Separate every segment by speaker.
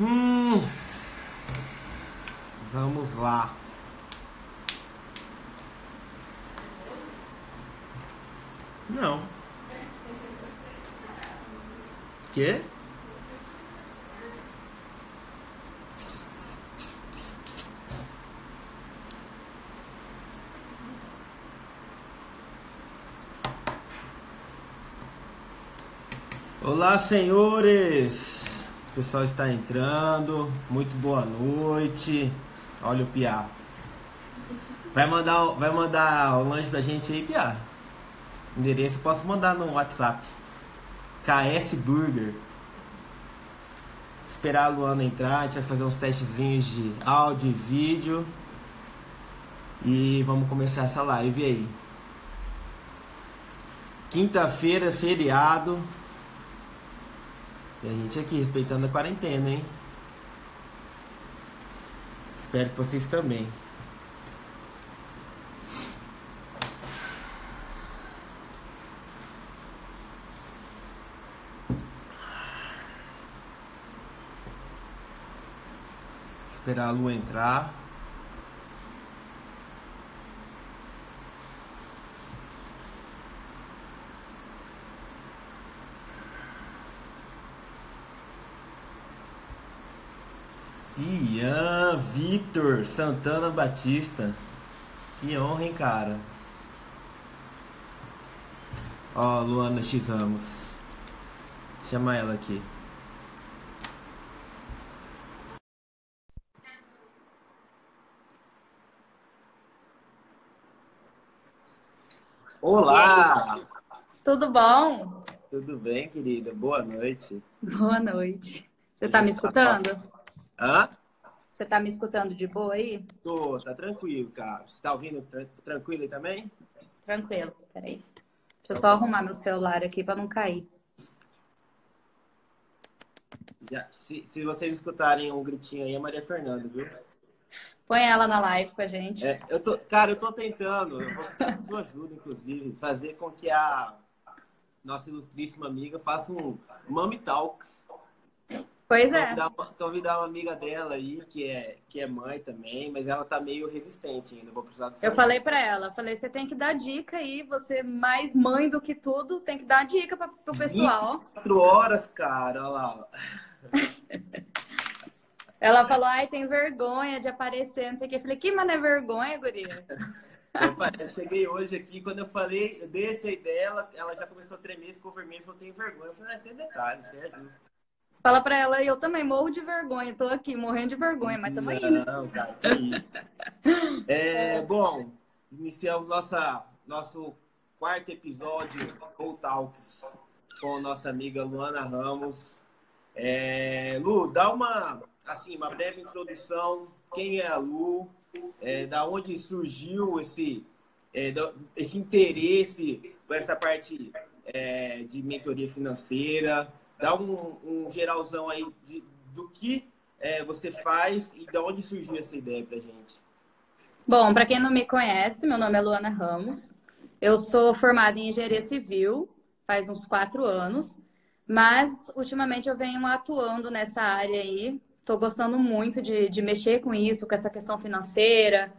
Speaker 1: Hum. Vamos lá. Não. Quê? Olá, senhores! O pessoal está entrando. Muito boa noite. Olha o Piá. Vai mandar, vai mandar o lanche pra gente aí, Piá? Endereço eu posso mandar no WhatsApp. KS Burger. Esperar a Luana entrar, a gente vai fazer uns testezinhos de áudio e vídeo. E vamos começar essa live aí. Quinta-feira, feriado. E a gente aqui respeitando a quarentena, hein? Espero que vocês também. Esperar a lua entrar. Ian Vitor Santana Batista. Que honra, hein, cara? Ó, Luana X Ramos. Chama ela aqui. Olá!
Speaker 2: Tudo bom?
Speaker 1: Tudo bem, querida? Boa noite.
Speaker 2: Boa noite. Você tá me escutando?
Speaker 1: Hã?
Speaker 2: Você tá me escutando de boa aí?
Speaker 1: Tô, tá tranquilo, cara. Você tá ouvindo tra tranquilo aí também?
Speaker 2: Tranquilo, peraí. Deixa eu só arrumar meu celular aqui pra não cair.
Speaker 1: Já, se, se vocês escutarem um gritinho aí, é Maria Fernanda, viu?
Speaker 2: Põe ela na live com a gente.
Speaker 1: É, eu tô, cara, eu tô tentando, eu vou de sua ajuda, inclusive, fazer com que a nossa ilustríssima amiga faça um Mami Talks.
Speaker 2: Pois é.
Speaker 1: Convidar uma, convidar uma amiga dela aí, que é, que é mãe também, mas ela tá meio resistente ainda. Vou precisar
Speaker 2: Eu falei pra ela, falei, você tem que dar dica aí, você mais mãe do que tudo, tem que dar dica pra, pro pessoal.
Speaker 1: Quatro horas, cara, olha lá.
Speaker 2: Ela falou, ai, tem vergonha de aparecer, não sei o que. Eu falei, que mano é vergonha, guria?
Speaker 1: Eu cheguei hoje aqui, quando eu falei, eu dei essa ideia, ela, ela já começou a tremer, ficou vermelha, falou, tem vergonha. Eu falei, ah, sem detalhe, isso é justo.
Speaker 2: Fala pra ela, eu também morro de vergonha, tô aqui morrendo de vergonha, mas tamo indo.
Speaker 1: Não, cara, que isso. É, bom, iniciamos nossa, nosso quarto episódio, Go Talks, com nossa amiga Luana Ramos. É, Lu, dá uma, assim, uma breve introdução. Quem é a Lu? É, da onde surgiu esse, é, esse interesse por essa parte é, de mentoria financeira? Dá um, um geralzão aí de, do que é, você faz e de onde surgiu essa ideia pra gente.
Speaker 2: Bom, para quem não me conhece, meu nome é Luana Ramos. Eu sou formada em engenharia civil faz uns quatro anos, mas ultimamente eu venho atuando nessa área aí. Estou gostando muito de, de mexer com isso, com essa questão financeira,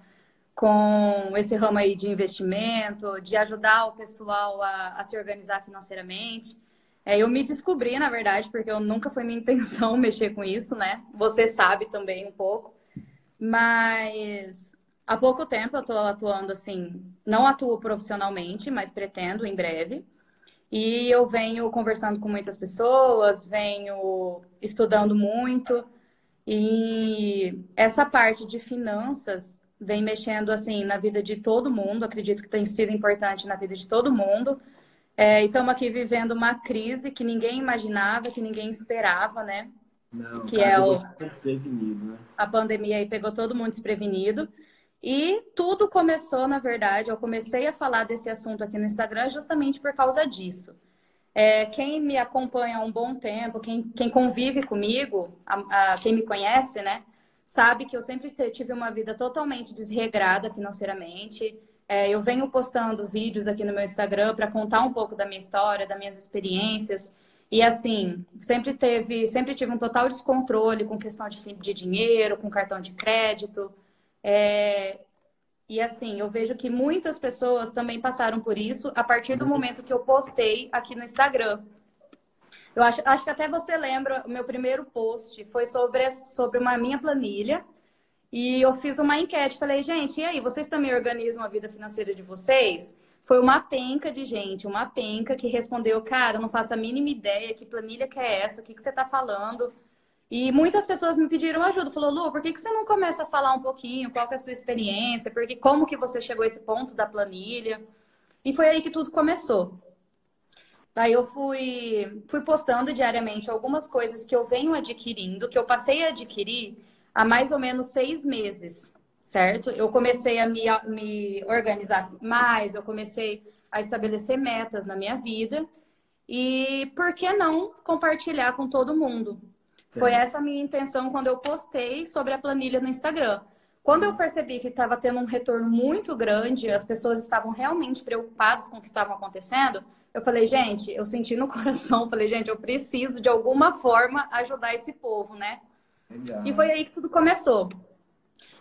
Speaker 2: com esse ramo aí de investimento, de ajudar o pessoal a, a se organizar financeiramente. É, eu me descobri, na verdade, porque eu nunca foi minha intenção mexer com isso, né? Você sabe também um pouco. Mas há pouco tempo eu estou atuando assim, não atuo profissionalmente, mas pretendo em breve. E eu venho conversando com muitas pessoas, venho estudando muito. E essa parte de finanças vem mexendo assim na vida de todo mundo, acredito que tem sido importante na vida de todo mundo. É, e estamos aqui vivendo uma crise que ninguém imaginava, que ninguém esperava, né?
Speaker 1: Não,
Speaker 2: que é o
Speaker 1: né?
Speaker 2: a pandemia aí pegou todo mundo desprevenido. E tudo começou, na verdade, eu comecei a falar desse assunto aqui no Instagram justamente por causa disso. É, quem me acompanha há um bom tempo, quem, quem convive comigo, a, a, quem me conhece, né, sabe que eu sempre tive uma vida totalmente desregrada financeiramente. É, eu venho postando vídeos aqui no meu Instagram para contar um pouco da minha história, das minhas experiências. E assim, sempre teve, sempre tive um total descontrole com questão de, de dinheiro, com cartão de crédito. É, e assim, eu vejo que muitas pessoas também passaram por isso a partir do momento que eu postei aqui no Instagram. Eu acho, acho que até você lembra, o meu primeiro post foi sobre, sobre uma minha planilha. E eu fiz uma enquete, falei, gente, e aí, vocês também organizam a vida financeira de vocês? Foi uma penca de gente, uma penca que respondeu, cara, não faço a mínima ideia, que planilha que é essa, o que, que você está falando? E muitas pessoas me pediram ajuda, falou, Lu, por que, que você não começa a falar um pouquinho, qual é a sua experiência, porque como que você chegou a esse ponto da planilha? E foi aí que tudo começou. Daí eu fui, fui postando diariamente algumas coisas que eu venho adquirindo, que eu passei a adquirir há mais ou menos seis meses, certo? Eu comecei a me, me organizar mais, eu comecei a estabelecer metas na minha vida e por que não compartilhar com todo mundo? Foi essa a minha intenção quando eu postei sobre a planilha no Instagram. Quando eu percebi que estava tendo um retorno muito grande, as pessoas estavam realmente preocupadas com o que estava acontecendo, eu falei, gente, eu senti no coração, falei, gente, eu preciso de alguma forma ajudar esse povo, né? Legal. E foi aí que tudo começou.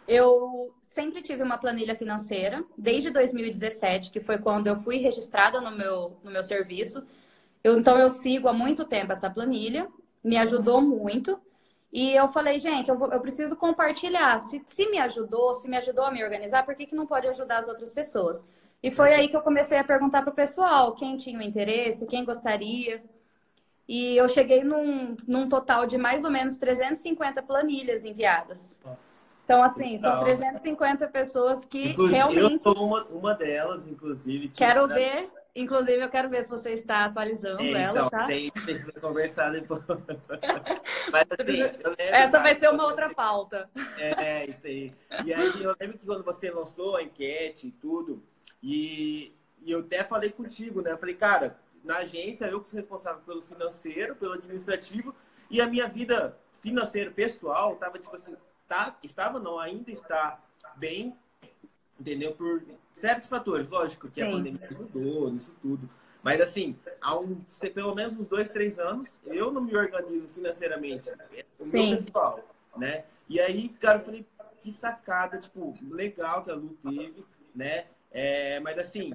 Speaker 2: Eu sempre tive uma planilha financeira, desde 2017, que foi quando eu fui registrada no meu, no meu serviço. Eu, então, eu sigo há muito tempo essa planilha, me ajudou muito. E eu falei, gente, eu, vou, eu preciso compartilhar. Se, se me ajudou, se me ajudou a me organizar, por que, que não pode ajudar as outras pessoas? E foi aí que eu comecei a perguntar para o pessoal quem tinha o interesse, quem gostaria. E eu cheguei num, num total de mais ou menos 350 planilhas enviadas. Então, assim, são 350 pessoas que
Speaker 1: inclusive,
Speaker 2: realmente.
Speaker 1: Eu sou uma, uma delas, inclusive.
Speaker 2: Quero né? ver. Inclusive, eu quero ver se você está atualizando é, ela,
Speaker 1: então,
Speaker 2: tá?
Speaker 1: Tem, precisa conversar depois. Mas, assim,
Speaker 2: lembro, Essa vai ser uma outra
Speaker 1: você...
Speaker 2: pauta.
Speaker 1: É, isso aí. E aí, eu lembro que quando você lançou a enquete e tudo, e, e eu até falei contigo, né? Eu falei, cara, na agência eu que sou responsável pelo financeiro, pelo administrativo, e a minha vida financeira pessoal estava, tipo assim, tá, estava não, ainda está bem, entendeu? Por certos fatores, lógico que Sim. a pandemia ajudou nisso tudo. Mas assim, há um, pelo menos uns dois, três anos, eu não me organizo financeiramente. É o Sim. meu pessoal, né? E aí, cara, eu falei, que sacada, tipo, legal que a Lu teve, né? É, mas assim,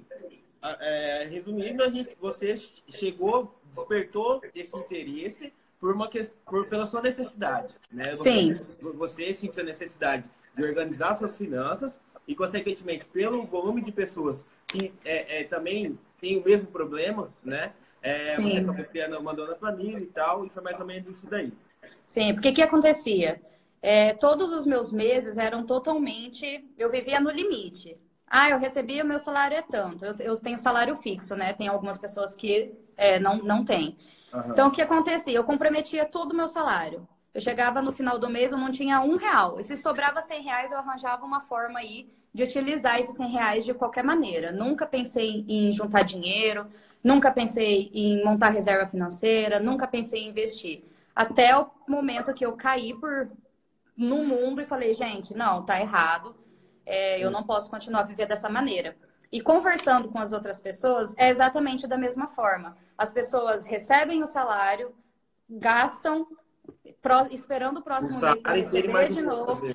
Speaker 1: é, resumindo, a gente, você chegou, despertou esse interesse por uma por, pela sua necessidade, né? Você,
Speaker 2: Sim.
Speaker 1: Você sentiu a necessidade de organizar suas finanças e, consequentemente, pelo volume de pessoas que é, é também tem o mesmo problema, né? É, você acabou criando, mandando a planilha e tal, e foi mais ou menos isso daí.
Speaker 2: Sim, porque o que acontecia? É, todos os meus meses eram totalmente. Eu vivia no limite. Ah, eu recebi, o meu salário é tanto. Eu, eu tenho salário fixo, né? Tem algumas pessoas que é, não, não têm. Uhum. Então, o que acontecia? Eu comprometia todo o meu salário. Eu chegava no final do mês, eu não tinha um real. E se sobrava 100 reais, eu arranjava uma forma aí de utilizar esses 100 reais de qualquer maneira. Nunca pensei em juntar dinheiro, nunca pensei em montar reserva financeira, nunca pensei em investir. Até o momento que eu caí por no mundo e falei, gente, não, tá errado é, eu não posso continuar a viver dessa maneira. E conversando com as outras pessoas é exatamente da mesma forma. As pessoas recebem o salário, gastam, pro, esperando o próximo o mês para receber de novo. Né?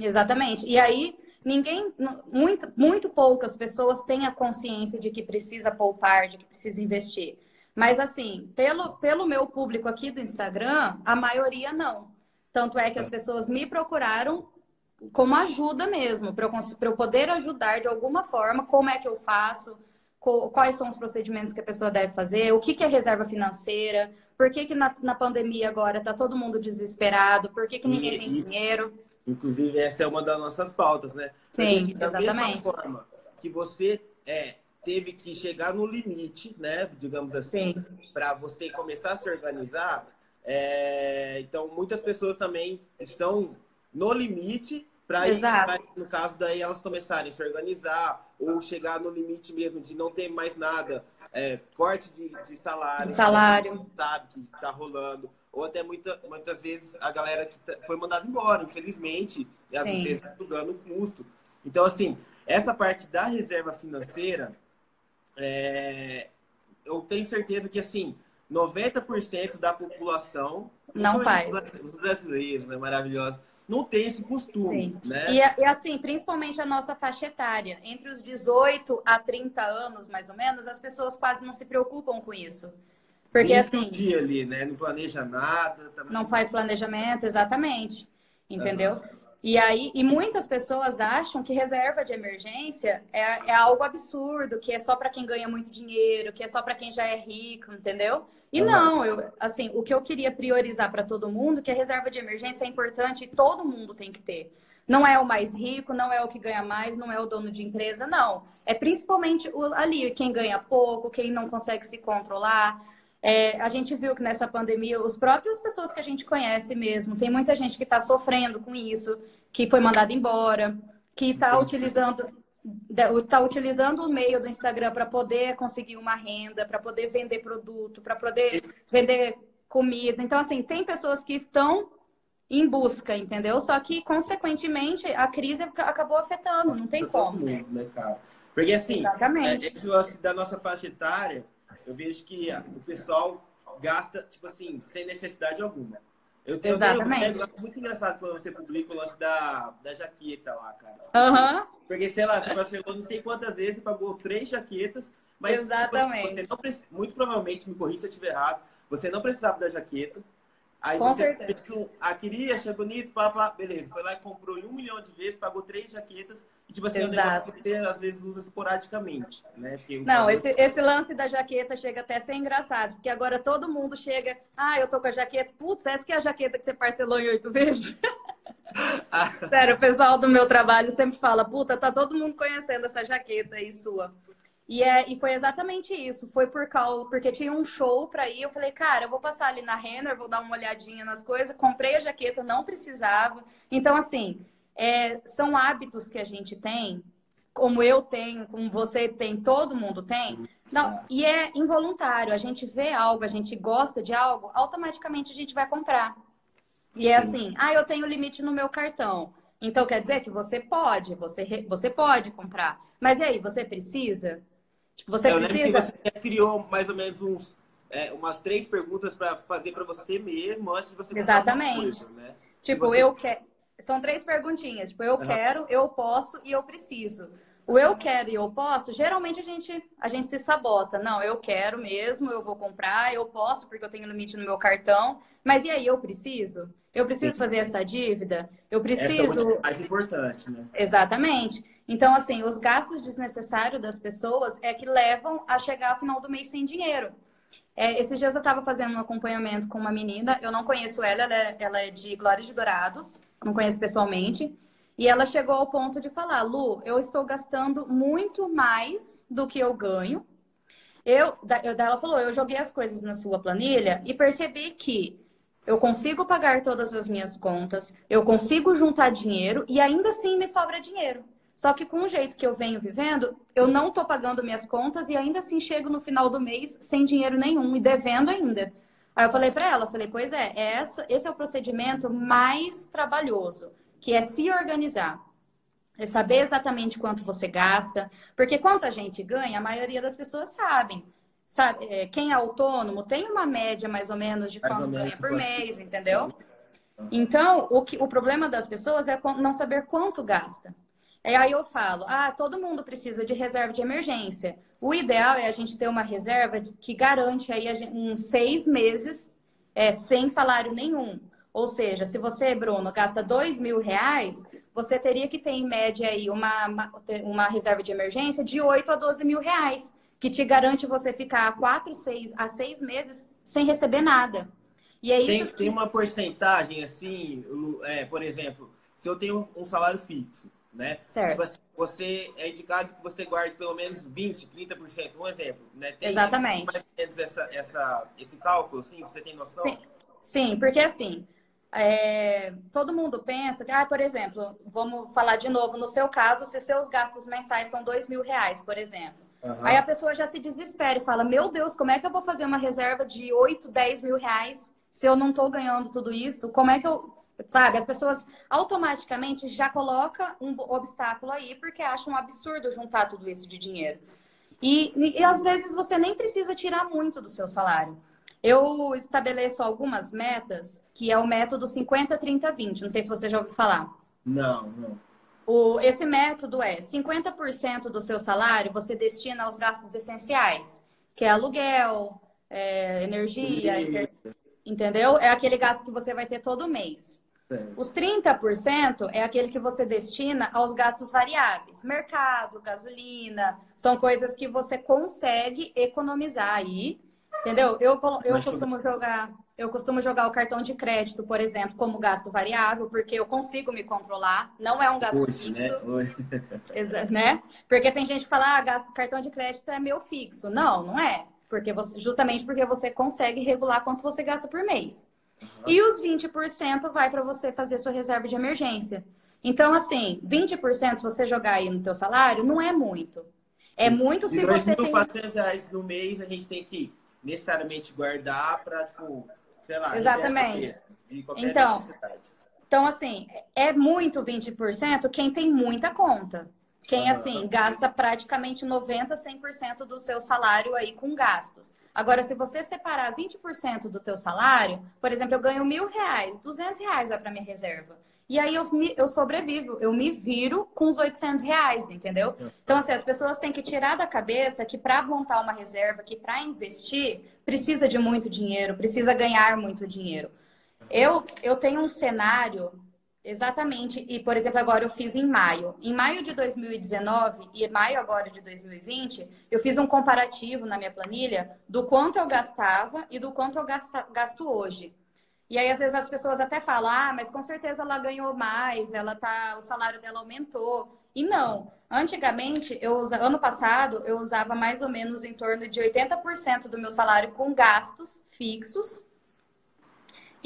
Speaker 2: Exatamente. E aí, ninguém, muito, muito poucas pessoas têm a consciência de que precisa poupar, de que precisa investir. Mas, assim, pelo, pelo meu público aqui do Instagram, a maioria não. Tanto é que as pessoas me procuraram como ajuda mesmo, para eu, eu, poder ajudar de alguma forma, como é que eu faço, quais são os procedimentos que a pessoa deve fazer, o que, que é reserva financeira, por que, que na, na pandemia agora está todo mundo desesperado, por que, que ninguém e, tem isso, dinheiro.
Speaker 1: Inclusive, essa é uma das nossas pautas, né?
Speaker 2: Sim, assim, da exatamente.
Speaker 1: mesma forma que você é, teve que chegar no limite, né? Digamos assim, para você começar a se organizar. É, então, muitas pessoas também estão no limite para no caso daí elas começarem a se organizar ou chegar no limite mesmo de não ter mais nada, é, corte de, de salário,
Speaker 2: de salário.
Speaker 1: sabe que está rolando, ou até muita, muitas vezes a galera que tá, foi mandada embora, infelizmente, e as Sim. empresas estão o custo. Então, assim, essa parte da reserva financeira, é, eu tenho certeza que, assim, 90% da população,
Speaker 2: não faz.
Speaker 1: Os brasileiros, né, maravilhosos, não tem esse costume, Sim. né?
Speaker 2: E, e, assim, principalmente a nossa faixa etária, entre os 18 a 30 anos, mais ou menos, as pessoas quase não se preocupam com isso. Porque Tem assim,
Speaker 1: dia ali, né? Não planeja nada,
Speaker 2: também. não faz planejamento, exatamente. Entendeu? Uhum. E aí, e muitas pessoas acham que reserva de emergência é, é algo absurdo, que é só para quem ganha muito dinheiro, que é só para quem já é rico, entendeu? E uhum. não, eu, assim, o que eu queria priorizar para todo mundo, que a reserva de emergência é importante e todo mundo tem que ter. Não é o mais rico, não é o que ganha mais, não é o dono de empresa, não. É principalmente ali quem ganha pouco, quem não consegue se controlar. É, a gente viu que nessa pandemia, os próprios pessoas que a gente conhece mesmo, tem muita gente que está sofrendo com isso, que foi mandada embora, que está utilizando está utilizando o meio do Instagram para poder conseguir uma renda, para poder vender produto, para poder vender comida. Então, assim, tem pessoas que estão em busca, entendeu? Só que, consequentemente, a crise acabou afetando, não tem como.
Speaker 1: Mundo, né, cara? Porque, assim, Exatamente. É, esse lance da nossa faixa etária, eu vejo que o pessoal gasta, tipo assim, sem necessidade alguma. Eu tenho
Speaker 2: Exatamente.
Speaker 1: Um muito engraçado quando você publica o lance da, da jaqueta lá, cara.
Speaker 2: Uhum.
Speaker 1: Porque, sei lá, você parcelou não sei quantas vezes, pagou três jaquetas, mas
Speaker 2: Exatamente.
Speaker 1: Tipo, você não, muito provavelmente, me corrija se eu estiver errado, você não precisava da jaqueta, Aí
Speaker 2: Com
Speaker 1: você
Speaker 2: certeza.
Speaker 1: Tipo, ah, queria, achei bonito, pá, pá, beleza. Foi lá e comprou em um milhão de vezes, pagou três jaquetas. E, tipo assim, Exato. é um que você às vezes usa esporadicamente, né?
Speaker 2: Porque Não, esse, esse lance da jaqueta chega até a ser engraçado, porque agora todo mundo chega, ah, eu tô com a jaqueta, putz, essa que é a jaqueta que você parcelou em oito vezes? Sério, o pessoal do meu trabalho sempre fala, puta, tá todo mundo conhecendo essa jaqueta aí sua. E, é, e foi exatamente isso. Foi por causa, porque tinha um show para ir. Eu falei, cara, eu vou passar ali na Renner, vou dar uma olhadinha nas coisas. Comprei a jaqueta, não precisava. Então, assim, é, são hábitos que a gente tem, como eu tenho, como você tem, todo mundo tem. Não, e é involuntário. A gente vê algo, a gente gosta de algo, automaticamente a gente vai comprar. E é assim, ah, eu tenho limite no meu cartão. Então quer dizer que você pode, você, você pode comprar. Mas e aí, você precisa? Tipo, você eu precisa.
Speaker 1: você criou mais ou menos uns, é, umas três perguntas para fazer para você mesmo antes de você
Speaker 2: Exatamente. Coisa, né? Tipo, você... eu quero. São três perguntinhas. Tipo, eu uhum. quero, eu posso e eu preciso. O eu quero e eu posso, geralmente a gente, a gente se sabota. Não, eu quero mesmo, eu vou comprar, eu posso porque eu tenho limite no meu cartão. Mas e aí, eu preciso? Eu preciso Sim. fazer essa dívida? Eu preciso. Essa
Speaker 1: é mais importante, né?
Speaker 2: Exatamente. Então, assim, os gastos desnecessários das pessoas é que levam a chegar ao final do mês sem dinheiro. É, esses dias eu estava fazendo um acompanhamento com uma menina, eu não conheço ela, ela é, ela é de Glória de Dourados, não conheço pessoalmente. E ela chegou ao ponto de falar: Lu, eu estou gastando muito mais do que eu ganho. Eu, ela falou: eu joguei as coisas na sua planilha e percebi que eu consigo pagar todas as minhas contas, eu consigo juntar dinheiro e ainda assim me sobra dinheiro. Só que com o jeito que eu venho vivendo, eu não estou pagando minhas contas e ainda assim chego no final do mês sem dinheiro nenhum e devendo ainda. Aí eu falei para ela, falei, pois é, é, essa, esse é o procedimento mais trabalhoso, que é se organizar. É saber exatamente quanto você gasta, porque quanto a gente ganha, a maioria das pessoas sabem. Sabe, é, quem é autônomo tem uma média mais ou menos de quanto ganha por mês, entendeu? Então, o, que, o problema das pessoas é não saber quanto gasta. E aí eu falo, ah, todo mundo precisa de reserva de emergência. O ideal é a gente ter uma reserva que garante aí uns seis meses é, sem salário nenhum. Ou seja, se você, Bruno, gasta dois mil reais, você teria que ter em média aí uma, uma reserva de emergência de 8 a 12 mil reais, que te garante você ficar quatro, seis a seis meses sem receber nada.
Speaker 1: E é tem, que... tem uma porcentagem assim, é, por exemplo, se eu tenho um salário fixo, né?
Speaker 2: Certo. Tipo
Speaker 1: assim, você é indicado que você guarde pelo menos 20, 30%, um exemplo, né?
Speaker 2: Tem Exatamente.
Speaker 1: mais ou menos essa, essa, esse cálculo, assim, você tem noção?
Speaker 2: Sim, Sim porque assim, é, todo mundo pensa que, ah, por exemplo, vamos falar de novo, no seu caso, se seus gastos mensais são dois mil reais, por exemplo. Uhum. Aí a pessoa já se desespera e fala, meu Deus, como é que eu vou fazer uma reserva de 8, 10 mil reais se eu não estou ganhando tudo isso? Como é que eu Sabe, as pessoas automaticamente já colocam um obstáculo aí porque acham um absurdo juntar tudo isso de dinheiro. E, e, e às vezes você nem precisa tirar muito do seu salário. Eu estabeleço algumas metas, que é o método 50-30-20. Não sei se você já ouviu falar.
Speaker 1: Não, não.
Speaker 2: O, esse método é 50% do seu salário você destina aos gastos essenciais, que é aluguel, é, energia, entendeu? É aquele gasto que você vai ter todo mês. Os 30% é aquele que você destina aos gastos variáveis. Mercado, gasolina, são coisas que você consegue economizar aí, entendeu? Eu, eu costumo jogar eu costumo jogar o cartão de crédito, por exemplo, como gasto variável, porque eu consigo me controlar. Não é um gasto Hoje, né? fixo. Né? né? Porque tem gente que fala, ah, gasto, cartão de crédito é meu fixo. Não, não é. Porque você, justamente porque você consegue regular quanto você gasta por mês. Uhum. E os 20% vai para você fazer sua reserva de emergência. Então, assim, 20% se você jogar aí no teu salário, não é muito. É muito se você tem...
Speaker 1: 2.400 reais no mês, a gente tem que necessariamente guardar para, tipo, sei lá...
Speaker 2: Exatamente. De qualquer então. Então, assim, é muito 20% quem tem muita conta. Quem, assim, gasta praticamente 90%, 100% do seu salário aí com gastos. Agora, se você separar 20% do teu salário, por exemplo, eu ganho mil reais, 200 reais vai para minha reserva. E aí eu, me, eu sobrevivo, eu me viro com os 800 reais, entendeu? Então, assim, as pessoas têm que tirar da cabeça que para montar uma reserva, que para investir, precisa de muito dinheiro, precisa ganhar muito dinheiro. Eu, eu tenho um cenário Exatamente. E, por exemplo, agora eu fiz em maio. Em maio de 2019 e maio agora de 2020, eu fiz um comparativo na minha planilha do quanto eu gastava e do quanto eu gasto hoje. E aí, às vezes, as pessoas até falam, ah, mas com certeza ela ganhou mais, ela tá, o salário dela aumentou. E não. Antigamente, eu ano passado, eu usava mais ou menos em torno de 80% do meu salário com gastos fixos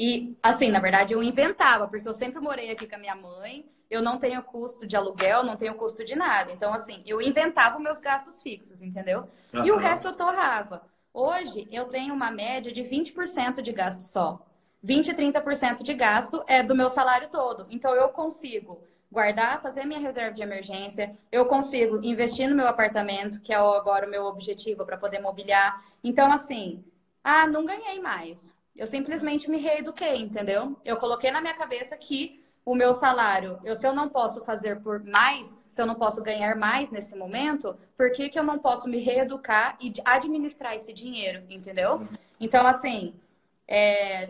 Speaker 2: e, assim, na verdade, eu inventava, porque eu sempre morei aqui com a minha mãe, eu não tenho custo de aluguel, não tenho custo de nada. Então, assim, eu inventava meus gastos fixos, entendeu? Uhum. E o resto eu torrava. Hoje, eu tenho uma média de 20% de gasto só. 20, 30% de gasto é do meu salário todo. Então, eu consigo guardar, fazer minha reserva de emergência, eu consigo investir no meu apartamento, que é agora o meu objetivo para poder mobiliar. Então, assim, ah, não ganhei mais. Eu simplesmente me reeduquei, entendeu? Eu coloquei na minha cabeça que o meu salário, eu, se eu não posso fazer por mais, se eu não posso ganhar mais nesse momento, por que, que eu não posso me reeducar e administrar esse dinheiro, entendeu? Então, assim, é,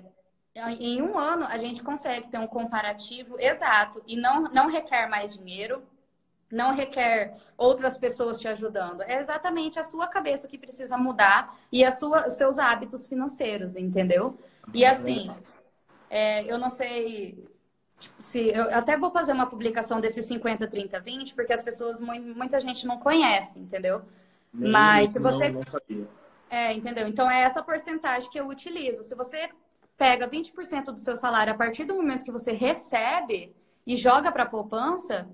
Speaker 2: em um ano a gente consegue ter um comparativo exato e não, não requer mais dinheiro, não requer outras pessoas te ajudando. É exatamente a sua cabeça que precisa mudar e a sua, seus hábitos financeiros, entendeu? E assim, é, eu não sei tipo, se eu até vou fazer uma publicação desse 50, 30, 20, porque as pessoas, muita gente não conhece, entendeu? Nem Mas se você. Não, não é, entendeu? Então é essa porcentagem que eu utilizo. Se você pega 20% do seu salário a partir do momento que você recebe e joga para poupança,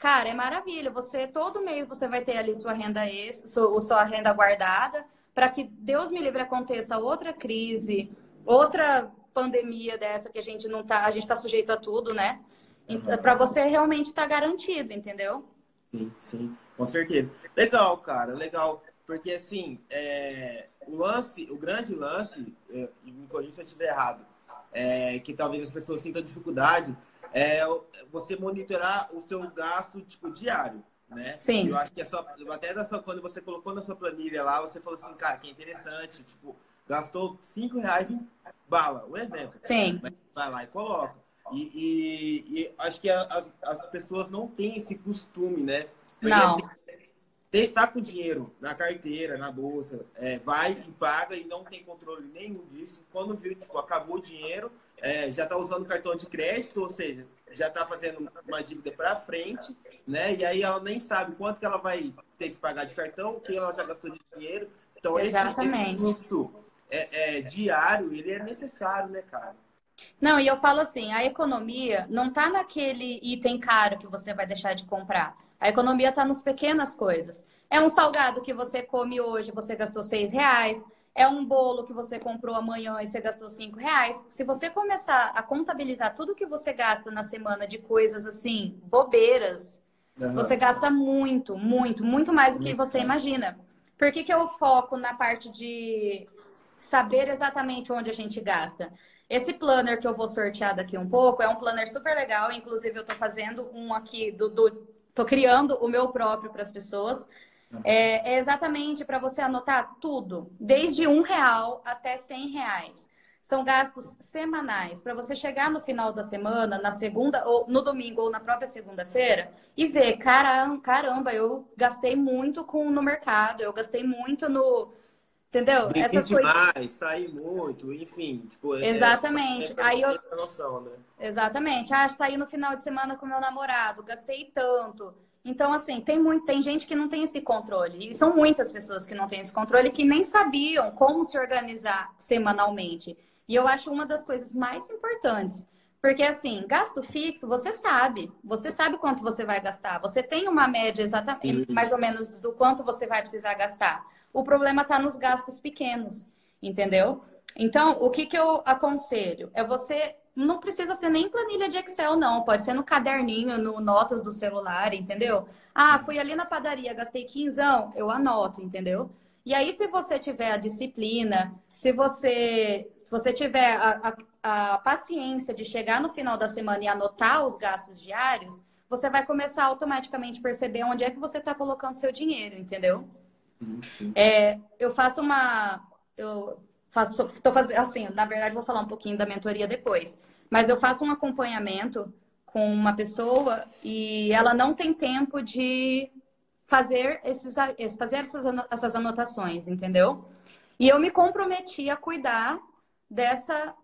Speaker 2: Cara, é maravilha. Você todo mês você vai ter ali sua renda extra, sua, sua renda guardada, para que Deus me livre aconteça outra crise, outra pandemia dessa que a gente não tá, a gente está sujeito a tudo, né? Uhum. Para você realmente estar tá garantido, entendeu?
Speaker 1: Sim, sim, com certeza. Legal, cara, legal. Porque assim, é, o lance, o grande lance, é, e me corrija se eu estiver errado, é, que talvez as pessoas sintam dificuldade, é você monitorar o seu gasto tipo diário, né?
Speaker 2: Sim.
Speaker 1: Eu acho que é só até da sua, quando você colocou na sua planilha lá, você falou assim, cara, que é interessante, tipo, gastou cinco reais em bala, um exemplo.
Speaker 2: Sim.
Speaker 1: Vai lá e coloca. E, e, e acho que as, as pessoas não têm esse costume, né?
Speaker 2: Porque, não. Assim,
Speaker 1: está com dinheiro na carteira, na bolsa, é, vai e paga e não tem controle nenhum disso. Quando viu, tipo, acabou o dinheiro, é, já está usando cartão de crédito, ou seja, já está fazendo uma dívida para frente, né? E aí ela nem sabe quanto que ela vai ter que pagar de cartão, o que ela já gastou de dinheiro. Então,
Speaker 2: Exatamente.
Speaker 1: esse, esse fluxo é, é, diário, ele é necessário, né, cara?
Speaker 2: Não, e eu falo assim, a economia não está naquele item caro que você vai deixar de comprar. A economia está nas pequenas coisas. É um salgado que você come hoje, você gastou seis reais é um bolo que você comprou amanhã e você gastou cinco reais. Se você começar a contabilizar tudo que você gasta na semana de coisas assim, bobeiras, uhum. você gasta muito, muito, muito mais do que você imagina. Por que, que eu foco na parte de saber exatamente onde a gente gasta. Esse planner que eu vou sortear daqui um pouco é um planner super legal. Inclusive, eu estou fazendo um aqui do. do tô criando o meu próprio para as pessoas. É, é exatamente para você anotar tudo, desde um real até cem reais. São gastos semanais para você chegar no final da semana, na segunda ou no domingo ou na própria segunda-feira e ver, caramba, caramba, eu gastei muito com no mercado, eu gastei muito no Entendeu?
Speaker 1: Brinquei Essas demais, coisas... sair muito, enfim. Tipo,
Speaker 2: é, Exatamente. É, Aí eu... Noção, né? Exatamente. Ah, saí no final de semana com meu namorado, gastei tanto. Então, assim, tem, muito, tem gente que não tem esse controle. E são muitas pessoas que não têm esse controle que nem sabiam como se organizar semanalmente. E eu acho uma das coisas mais importantes. Porque, assim, gasto fixo, você sabe. Você sabe quanto você vai gastar. Você tem uma média exatamente, mais ou menos, do quanto você vai precisar gastar. O problema está nos gastos pequenos, entendeu? Então, o que, que eu aconselho? É você. Não precisa ser nem planilha de Excel, não. Pode ser no caderninho, no notas do celular, entendeu? Ah, fui ali na padaria, gastei quinzão, eu anoto, entendeu? E aí, se você tiver a disciplina, se você, se você tiver a, a, a paciência de chegar no final da semana e anotar os gastos diários, você vai começar automaticamente a perceber onde é que você está colocando seu dinheiro, entendeu? É, eu faço uma. Eu faço. Tô fazendo, assim, na verdade, vou falar um pouquinho da mentoria depois. Mas eu faço um acompanhamento com uma pessoa e ela não tem tempo de fazer, esses, fazer essas, essas anotações, entendeu? E eu me comprometi a cuidar dessa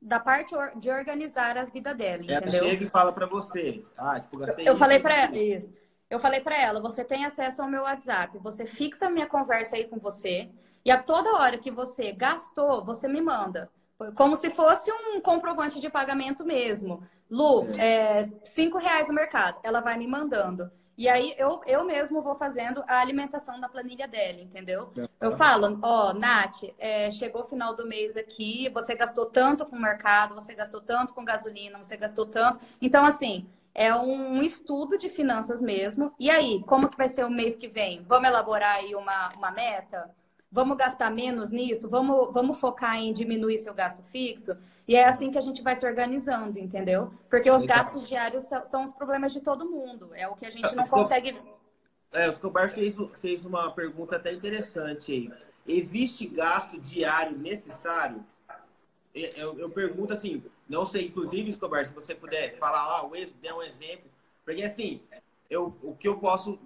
Speaker 2: da parte de organizar as vidas dela,
Speaker 1: ela
Speaker 2: entendeu?
Speaker 1: chega e fala para você, ah, tipo,
Speaker 2: gastei Eu, eu falei para ela isso. Eu falei para ela: você tem acesso ao meu WhatsApp, você fixa a minha conversa aí com você, e a toda hora que você gastou, você me manda. Como se fosse um comprovante de pagamento mesmo. Lu, é, cinco reais no mercado. Ela vai me mandando. E aí eu, eu mesmo vou fazendo a alimentação da planilha dela, entendeu? Eu falo, ó, oh, Nath, é, chegou o final do mês aqui, você gastou tanto com o mercado, você gastou tanto com gasolina, você gastou tanto. Então, assim, é um estudo de finanças mesmo. E aí, como que vai ser o mês que vem? Vamos elaborar aí uma, uma meta? Vamos gastar menos nisso? Vamos, vamos focar em diminuir seu gasto fixo? E é assim que a gente vai se organizando, entendeu? Porque os gastos diários são, são os problemas de todo mundo. É o que a gente não consegue.
Speaker 1: É, o Escobar fez, fez uma pergunta até interessante aí. Existe gasto diário necessário? Eu, eu pergunto assim, não sei, inclusive, Escobar, se você puder falar lá, ah, der um exemplo. Porque assim, eu, o que eu posso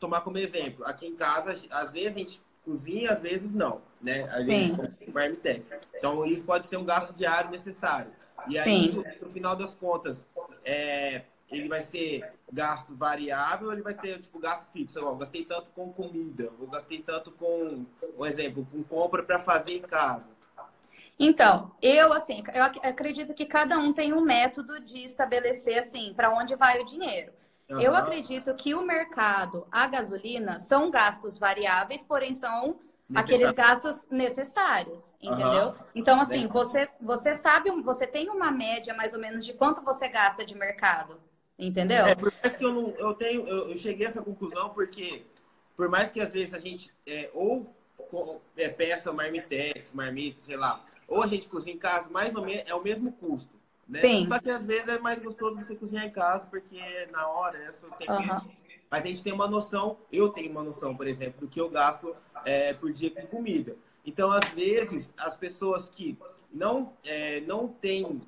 Speaker 1: tomar como exemplo? Aqui em casa, às vezes a gente cozinha, às vezes não, né? A gente com marmitex. Então, isso pode ser um gasto diário necessário. E aí, Sim. no final das contas, é, ele vai ser gasto variável ou ele vai ser, tipo, gasto fixo? Eu gastei tanto com comida, eu gastei tanto com, um exemplo, com compra para fazer em casa.
Speaker 2: Então, eu assim, eu acredito que cada um tem um método de estabelecer assim para onde vai o dinheiro. Uhum. Eu acredito que o mercado, a gasolina, são gastos variáveis, porém são aqueles gastos necessários, entendeu? Uhum. Então, assim, você, você sabe, você tem uma média mais ou menos de quanto você gasta de mercado, entendeu?
Speaker 1: É, por mais que eu não, eu tenho, eu, eu cheguei a essa conclusão porque, por mais que às vezes a gente é, ou é, peça marmitex, marmita, sei lá, ou a gente cozinha em casa, mais ou menos é o mesmo custo. Né? Sim. Só que às vezes é mais gostoso você cozinhar em casa, porque na hora é só tem uhum. Mas a gente tem uma noção, eu tenho uma noção, por exemplo, do que eu gasto é, por dia com comida. Então, às vezes, as pessoas que não, é, não têm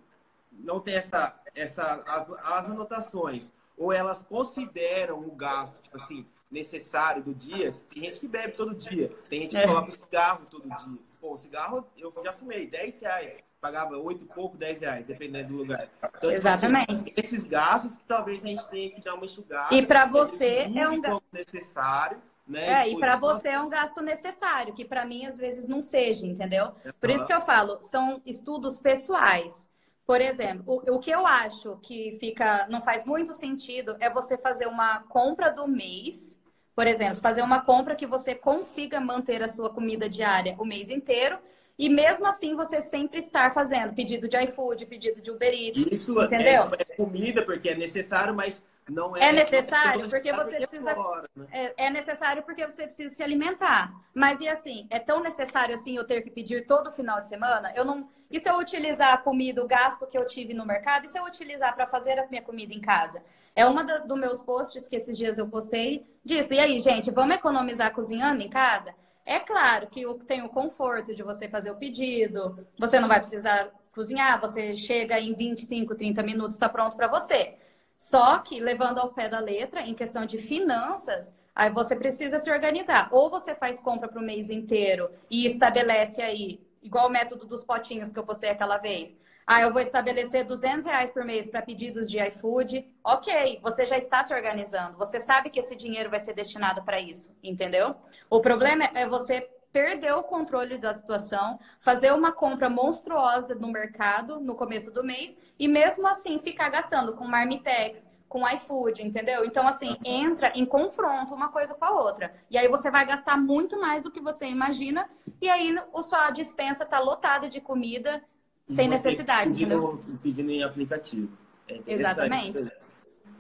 Speaker 1: não tem essa, essa as, as anotações, ou elas consideram o gasto, tipo assim, necessário do dia, tem gente que bebe todo dia, tem gente que é. coloca cigarro todo dia. Pô, cigarro eu já fumei, 10 reais. Pagava 8 e pouco, 10 reais, dependendo do lugar.
Speaker 2: Então, Exatamente.
Speaker 1: Tipo assim, esses gastos que talvez a gente tenha que dar uma enxugada.
Speaker 2: E para você é um gasto
Speaker 1: necessário. Né?
Speaker 2: É, e para você é um gasto necessário, que para mim às vezes não seja, entendeu? Por isso que eu falo, são estudos pessoais. Por exemplo, o, o, que eu acho que fica, não faz muito sentido é você fazer uma compra do mês por exemplo, fazer uma compra que você consiga manter a sua comida diária o mês inteiro e mesmo assim você sempre estar fazendo pedido de iFood, pedido de Uber Eats,
Speaker 1: Isso é, entendeu? É, é comida porque é necessário, mas não é,
Speaker 2: é necessário porque você
Speaker 1: porque
Speaker 2: precisa
Speaker 1: fora, né?
Speaker 2: é, é necessário porque você precisa se alimentar. Mas e assim, é tão necessário assim eu ter que pedir todo final de semana? Eu não. E se eu utilizar a comida, o gasto que eu tive no mercado, e se eu utilizar para fazer a minha comida em casa? É uma dos do meus posts que esses dias eu postei disso. E aí, gente, vamos economizar cozinhando em casa? É claro que tem o conforto de você fazer o pedido, você não vai precisar cozinhar, você chega em 25, 30 minutos, está pronto para você. Só que, levando ao pé da letra, em questão de finanças, aí você precisa se organizar. Ou você faz compra para o mês inteiro e estabelece aí igual o método dos potinhos que eu postei aquela vez. Ah, eu vou estabelecer 200 reais por mês para pedidos de iFood. Ok, você já está se organizando. Você sabe que esse dinheiro vai ser destinado para isso, entendeu? O problema é você perder o controle da situação, fazer uma compra monstruosa no mercado no começo do mês e mesmo assim ficar gastando com Marmitex, com iFood, entendeu? Então, assim, entra em confronto uma coisa com a outra. E aí você vai gastar muito mais do que você imagina, e aí a sua dispensa tá lotada de comida sem necessidade,
Speaker 1: pedindo,
Speaker 2: entendeu?
Speaker 1: Pedindo em aplicativo.
Speaker 2: É Exatamente.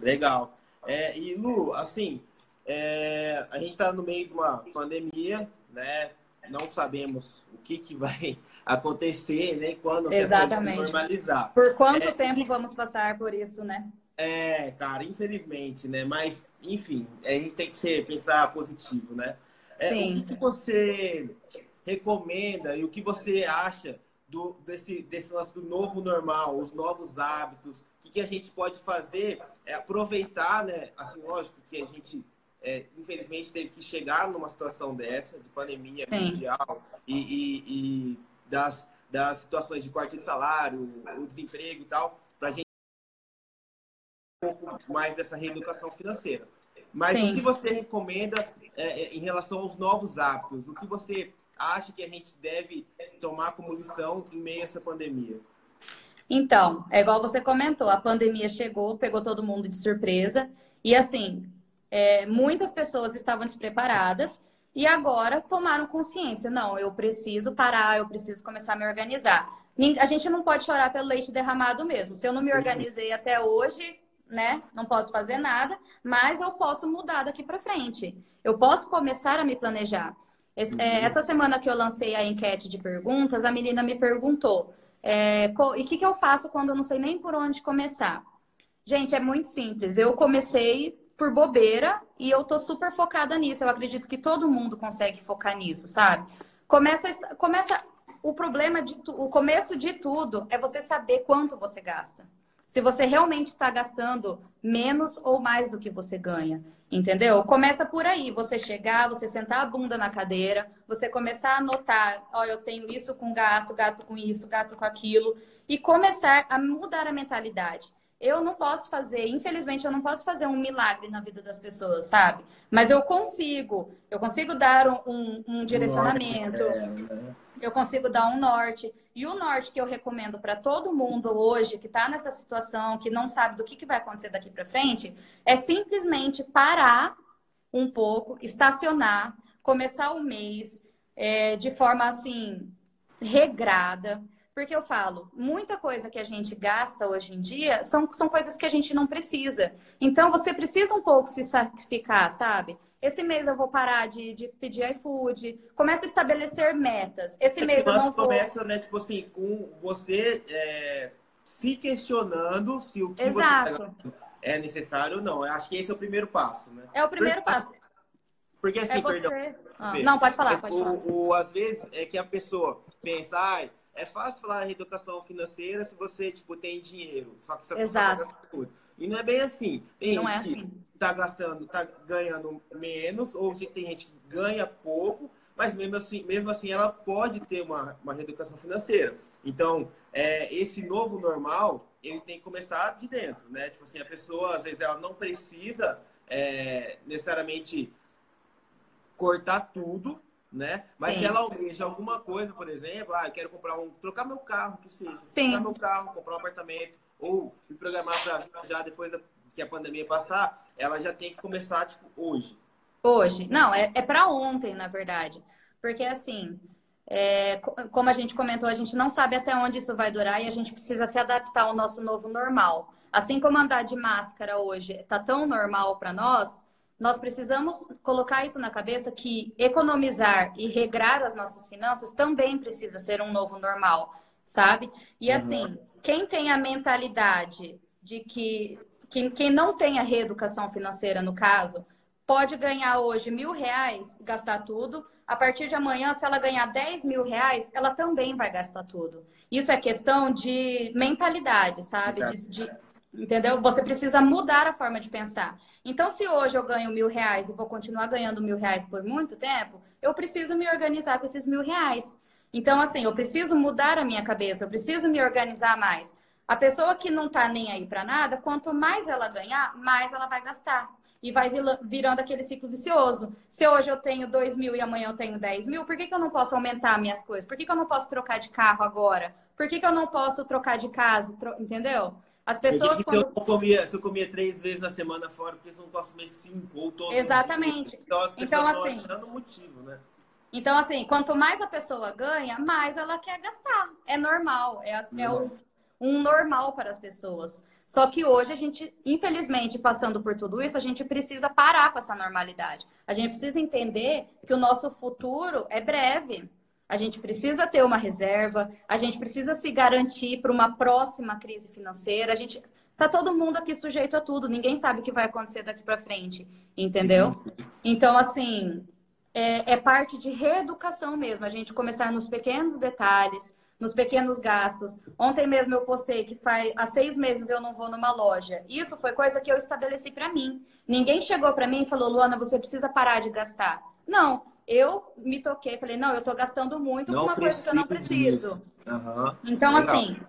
Speaker 1: Legal. É, e Lu, assim, é, a gente está no meio de uma pandemia, né? Não sabemos o que, que vai acontecer, né? Quando
Speaker 2: Exatamente.
Speaker 1: normalizar.
Speaker 2: Por quanto é, tempo que... vamos passar por isso, né?
Speaker 1: É, cara, infelizmente, né? Mas, enfim, a gente tem que ser, pensar positivo, né? É,
Speaker 2: Sim.
Speaker 1: O que, que, você recomenda e o que você acha do, desse, desse nosso do novo normal, os novos hábitos? O que, que a gente pode fazer? É aproveitar, né? Assim, lógico que a gente, é, infelizmente, teve que chegar numa situação dessa, de pandemia
Speaker 2: Sim.
Speaker 1: mundial e, e, e das, das situações de corte de salário, o desemprego e tal pouco mais dessa reeducação financeira. Mas
Speaker 2: Sim.
Speaker 1: o que você recomenda é, é, em relação aos novos hábitos? O que você acha que a gente deve tomar como lição em meio a essa pandemia?
Speaker 2: Então, é igual você comentou, a pandemia chegou, pegou todo mundo de surpresa. E assim, é, muitas pessoas estavam despreparadas e agora tomaram consciência. Não, eu preciso parar, eu preciso começar a me organizar. A gente não pode chorar pelo leite derramado mesmo. Se eu não me organizei até hoje, né? Não posso fazer nada, mas eu posso mudar daqui para frente. Eu posso começar a me planejar. Esse, é, uhum. essa semana que eu lancei a enquete de perguntas, a menina me perguntou: é, e o que, que eu faço quando eu não sei nem por onde começar? Gente, é muito simples. Eu comecei por bobeira e eu tô super focada nisso. Eu acredito que todo mundo consegue focar nisso, sabe? Começa, começa. O problema de tu, o começo de tudo é você saber quanto você gasta se você realmente está gastando menos ou mais do que você ganha. Entendeu? Começa por aí, você chegar, você sentar a bunda na cadeira, você começar a anotar, ó, oh, eu tenho isso com gasto, gasto com isso, gasto com aquilo, e começar a mudar a mentalidade. Eu não posso fazer, infelizmente, eu não posso fazer um milagre na vida das pessoas, sabe? Mas eu consigo, eu consigo dar um, um direcionamento. Norte, é, né? eu consigo dar um norte. E o norte que eu recomendo para todo mundo hoje que está nessa situação, que não sabe do que, que vai acontecer daqui para frente, é simplesmente parar um pouco, estacionar, começar o mês é, de forma assim regrada. Porque eu falo, muita coisa que a gente gasta hoje em dia são, são coisas que a gente não precisa. Então você precisa um pouco se sacrificar, sabe? Esse mês eu vou parar de, de pedir iFood. Começa a estabelecer metas. Esse mês eu não vou...
Speaker 1: começa, né, tipo assim, com você é, se questionando se o que
Speaker 2: Exato.
Speaker 1: você tá é necessário ou não. Eu acho que esse é o primeiro passo, né?
Speaker 2: É o primeiro
Speaker 1: porque,
Speaker 2: passo.
Speaker 1: Porque assim,
Speaker 2: é você...
Speaker 1: perdão.
Speaker 2: Ah, não, pode falar, pode
Speaker 1: o,
Speaker 2: falar.
Speaker 1: O, às vezes é que a pessoa pensa, ai, é fácil falar em educação financeira se você, tipo, tem dinheiro. Só que você
Speaker 2: Exato.
Speaker 1: Tá tudo. E não é bem assim. Tem
Speaker 2: não é assim.
Speaker 1: Que tá gastando, tá ganhando menos, ou se tem gente que ganha pouco, mas mesmo assim, mesmo assim ela pode ter uma, uma reeducação financeira. Então, é, esse novo normal, ele tem que começar de dentro, né? Tipo assim, a pessoa, às vezes, ela não precisa é, necessariamente cortar tudo, né? Mas Sim. se ela almeja alguma coisa, por exemplo, ah, eu quero comprar um, trocar meu carro, que seja,
Speaker 2: Sim.
Speaker 1: trocar meu carro, comprar um apartamento, ou me programar para já depois que a pandemia passar, ela já tem que começar tipo hoje.
Speaker 2: Hoje, não, é, é para ontem, na verdade, porque assim é, como a gente comentou, a gente não sabe até onde isso vai durar e a gente precisa se adaptar ao nosso novo normal. Assim como andar de máscara hoje está tão normal para nós, nós precisamos colocar isso na cabeça que economizar e regrar as nossas finanças também precisa ser um novo normal, sabe? E uhum. assim, quem tem a mentalidade de que quem, quem não tem a reeducação financeira, no caso, pode ganhar hoje mil reais, gastar tudo, a partir de amanhã, se ela ganhar 10 mil reais, ela também vai gastar tudo. Isso é questão de mentalidade, sabe? De, de, entendeu? Você precisa mudar a forma de pensar. Então, se hoje eu ganho mil reais e vou continuar ganhando mil reais por muito tempo, eu preciso me organizar com esses mil reais. Então, assim, eu preciso mudar a minha cabeça, eu preciso me organizar mais. A pessoa que não tá nem aí para nada, quanto mais ela ganhar, mais ela vai gastar e vai virando aquele ciclo vicioso. Se hoje eu tenho 2 mil e amanhã eu tenho 10 mil, por que, que eu não posso aumentar minhas coisas? Por que, que eu não posso trocar de carro agora? Por que, que eu não posso trocar de casa? Tro... Entendeu?
Speaker 1: As pessoas. Se, quando... eu comia, se eu comia três vezes na semana fora, por que eu não posso comer cinco ou todos
Speaker 2: Exatamente. Então, as então assim.
Speaker 1: achando motivo, né?
Speaker 2: Então, assim, quanto mais a pessoa ganha, mais ela quer gastar. É normal. É, é um, um normal para as pessoas. Só que hoje a gente, infelizmente, passando por tudo isso, a gente precisa parar com essa normalidade. A gente precisa entender que o nosso futuro é breve. A gente precisa ter uma reserva, a gente precisa se garantir para uma próxima crise financeira. A gente tá todo mundo aqui sujeito a tudo, ninguém sabe o que vai acontecer daqui para frente, entendeu? Então, assim, é, é parte de reeducação mesmo, a gente começar nos pequenos detalhes, nos pequenos gastos. Ontem mesmo eu postei que faz há seis meses eu não vou numa loja. Isso foi coisa que eu estabeleci para mim. Ninguém chegou para mim e falou, Luana, você precisa parar de gastar. Não, eu me toquei, falei, não, eu estou gastando muito com uma coisa que eu não preciso.
Speaker 1: Uhum.
Speaker 2: Então, Legal. assim,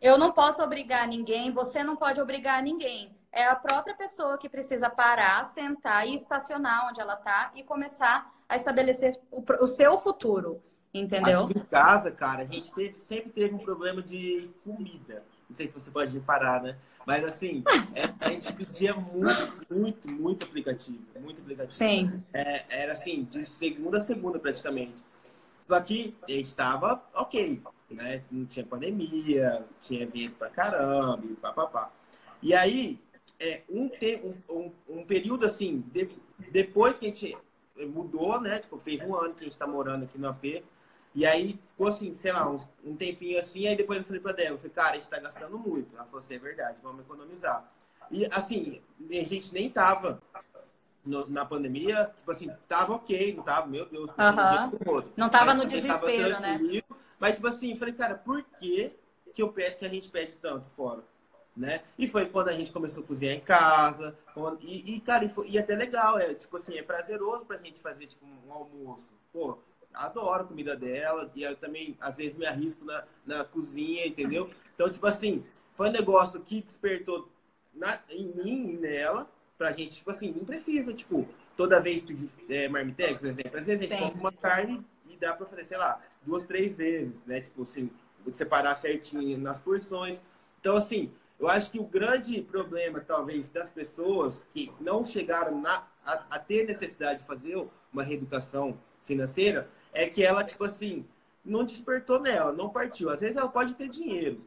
Speaker 2: eu não posso obrigar ninguém, você não pode obrigar ninguém. É a própria pessoa que precisa parar, sentar e estacionar onde ela está e começar a estabelecer o, o seu futuro. Entendeu?
Speaker 1: Aqui em casa, cara, a gente teve, sempre teve um problema de comida. Não sei se você pode reparar, né? Mas assim, é, a gente pedia muito, muito, muito aplicativo. Muito aplicativo.
Speaker 2: Sim.
Speaker 1: É, era assim, de segunda a segunda praticamente. Só que a gente tava ok, né? Não tinha pandemia, tinha evento pra caramba, e papapá. E aí, é, um, te, um, um, um período assim, de, depois que a gente mudou, né? Tipo, fez um ano que a gente tá morando aqui no AP. E aí ficou assim, sei lá, uns, um tempinho assim, aí depois eu falei pra Débora, eu falei, cara, a gente tá gastando muito. Ela falou assim, é verdade, vamos economizar. E assim, a gente nem tava no, na pandemia, tipo assim, tava ok, não tava, meu Deus,
Speaker 2: uhum. Não tava mas, no desespero, tava né?
Speaker 1: Mas tipo assim, falei, cara, por que, que, eu peço, que a gente pede tanto fora? Né? E foi quando a gente começou a cozinhar em casa. Quando... E, e, cara, e, foi... e é até legal, é tipo assim, é prazeroso pra gente fazer tipo, um almoço. Pô, adoro a comida dela e eu também, às vezes, me arrisco na, na cozinha, entendeu? Então, tipo assim, foi um negócio que despertou na, em mim e nela pra gente, tipo assim, não precisa, tipo, toda vez pedir é, marmitex, por exemplo. Às vezes a gente Sim. compra uma carne e dá pra fazer, sei lá, duas, três vezes, né? Tipo assim, separar certinho nas porções. Então, assim, eu acho que o grande problema, talvez, das pessoas que não chegaram na, a, a ter necessidade de fazer uma reeducação financeira é que ela, tipo assim, não despertou nela, não partiu. Às vezes ela pode ter dinheiro.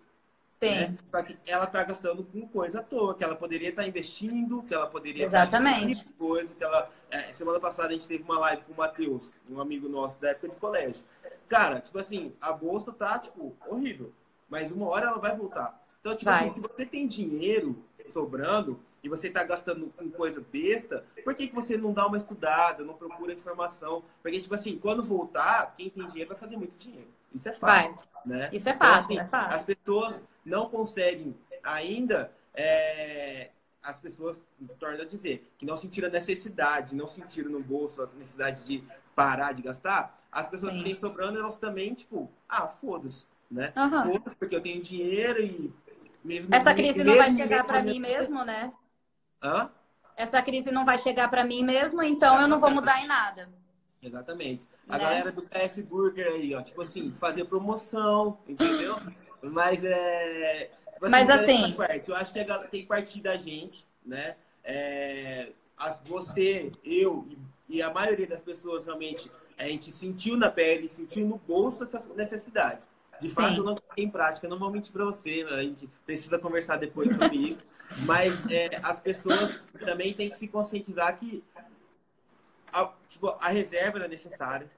Speaker 1: Sim. Né? Só que ela tá gastando com coisa à toa, que ela poderia estar tá investindo, que ela poderia
Speaker 2: Exatamente.
Speaker 1: estar coisa, que ela. É, semana passada a gente teve uma live com o Matheus, um amigo nosso da época de colégio. Cara, tipo assim, a bolsa tá, tipo, horrível. Mas uma hora ela vai voltar. Então, tipo vai. assim, se você tem dinheiro sobrando, e você está gastando com coisa besta, por que, que você não dá uma estudada, não procura informação? Porque, tipo assim, quando voltar, quem tem dinheiro vai fazer muito dinheiro. Isso é fácil. Né?
Speaker 2: Isso é fácil, então, assim, é fácil.
Speaker 1: As pessoas não conseguem ainda. É... As pessoas, tornam a dizer, que não sentiram a necessidade, não sentiram no bolso a necessidade de parar de gastar, as pessoas Sim. que têm sobrando, elas também, tipo, ah, foda-se, né? Uhum. Foda-se, porque eu tenho dinheiro e mesmo,
Speaker 2: Essa crise não vai chegar para mim mesmo, né?
Speaker 1: Hã?
Speaker 2: Essa crise não vai chegar para mim mesmo, então eu não vou mudar em nada.
Speaker 1: Exatamente. A né? galera do PS Burger aí, ó, tipo assim, fazer promoção, entendeu? Mas é.
Speaker 2: Tipo assim, Mas assim.
Speaker 1: Parte. Eu acho que tem que partir da gente, né? É, as, você, eu e, a maioria das pessoas realmente a gente sentiu na pele, sentiu no bolso essa necessidade. De fato, Sim. não tem prática, não vou mentir para você, a gente precisa conversar depois sobre isso. Mas é, as pessoas também têm que se conscientizar que a, tipo, a reserva é necessária.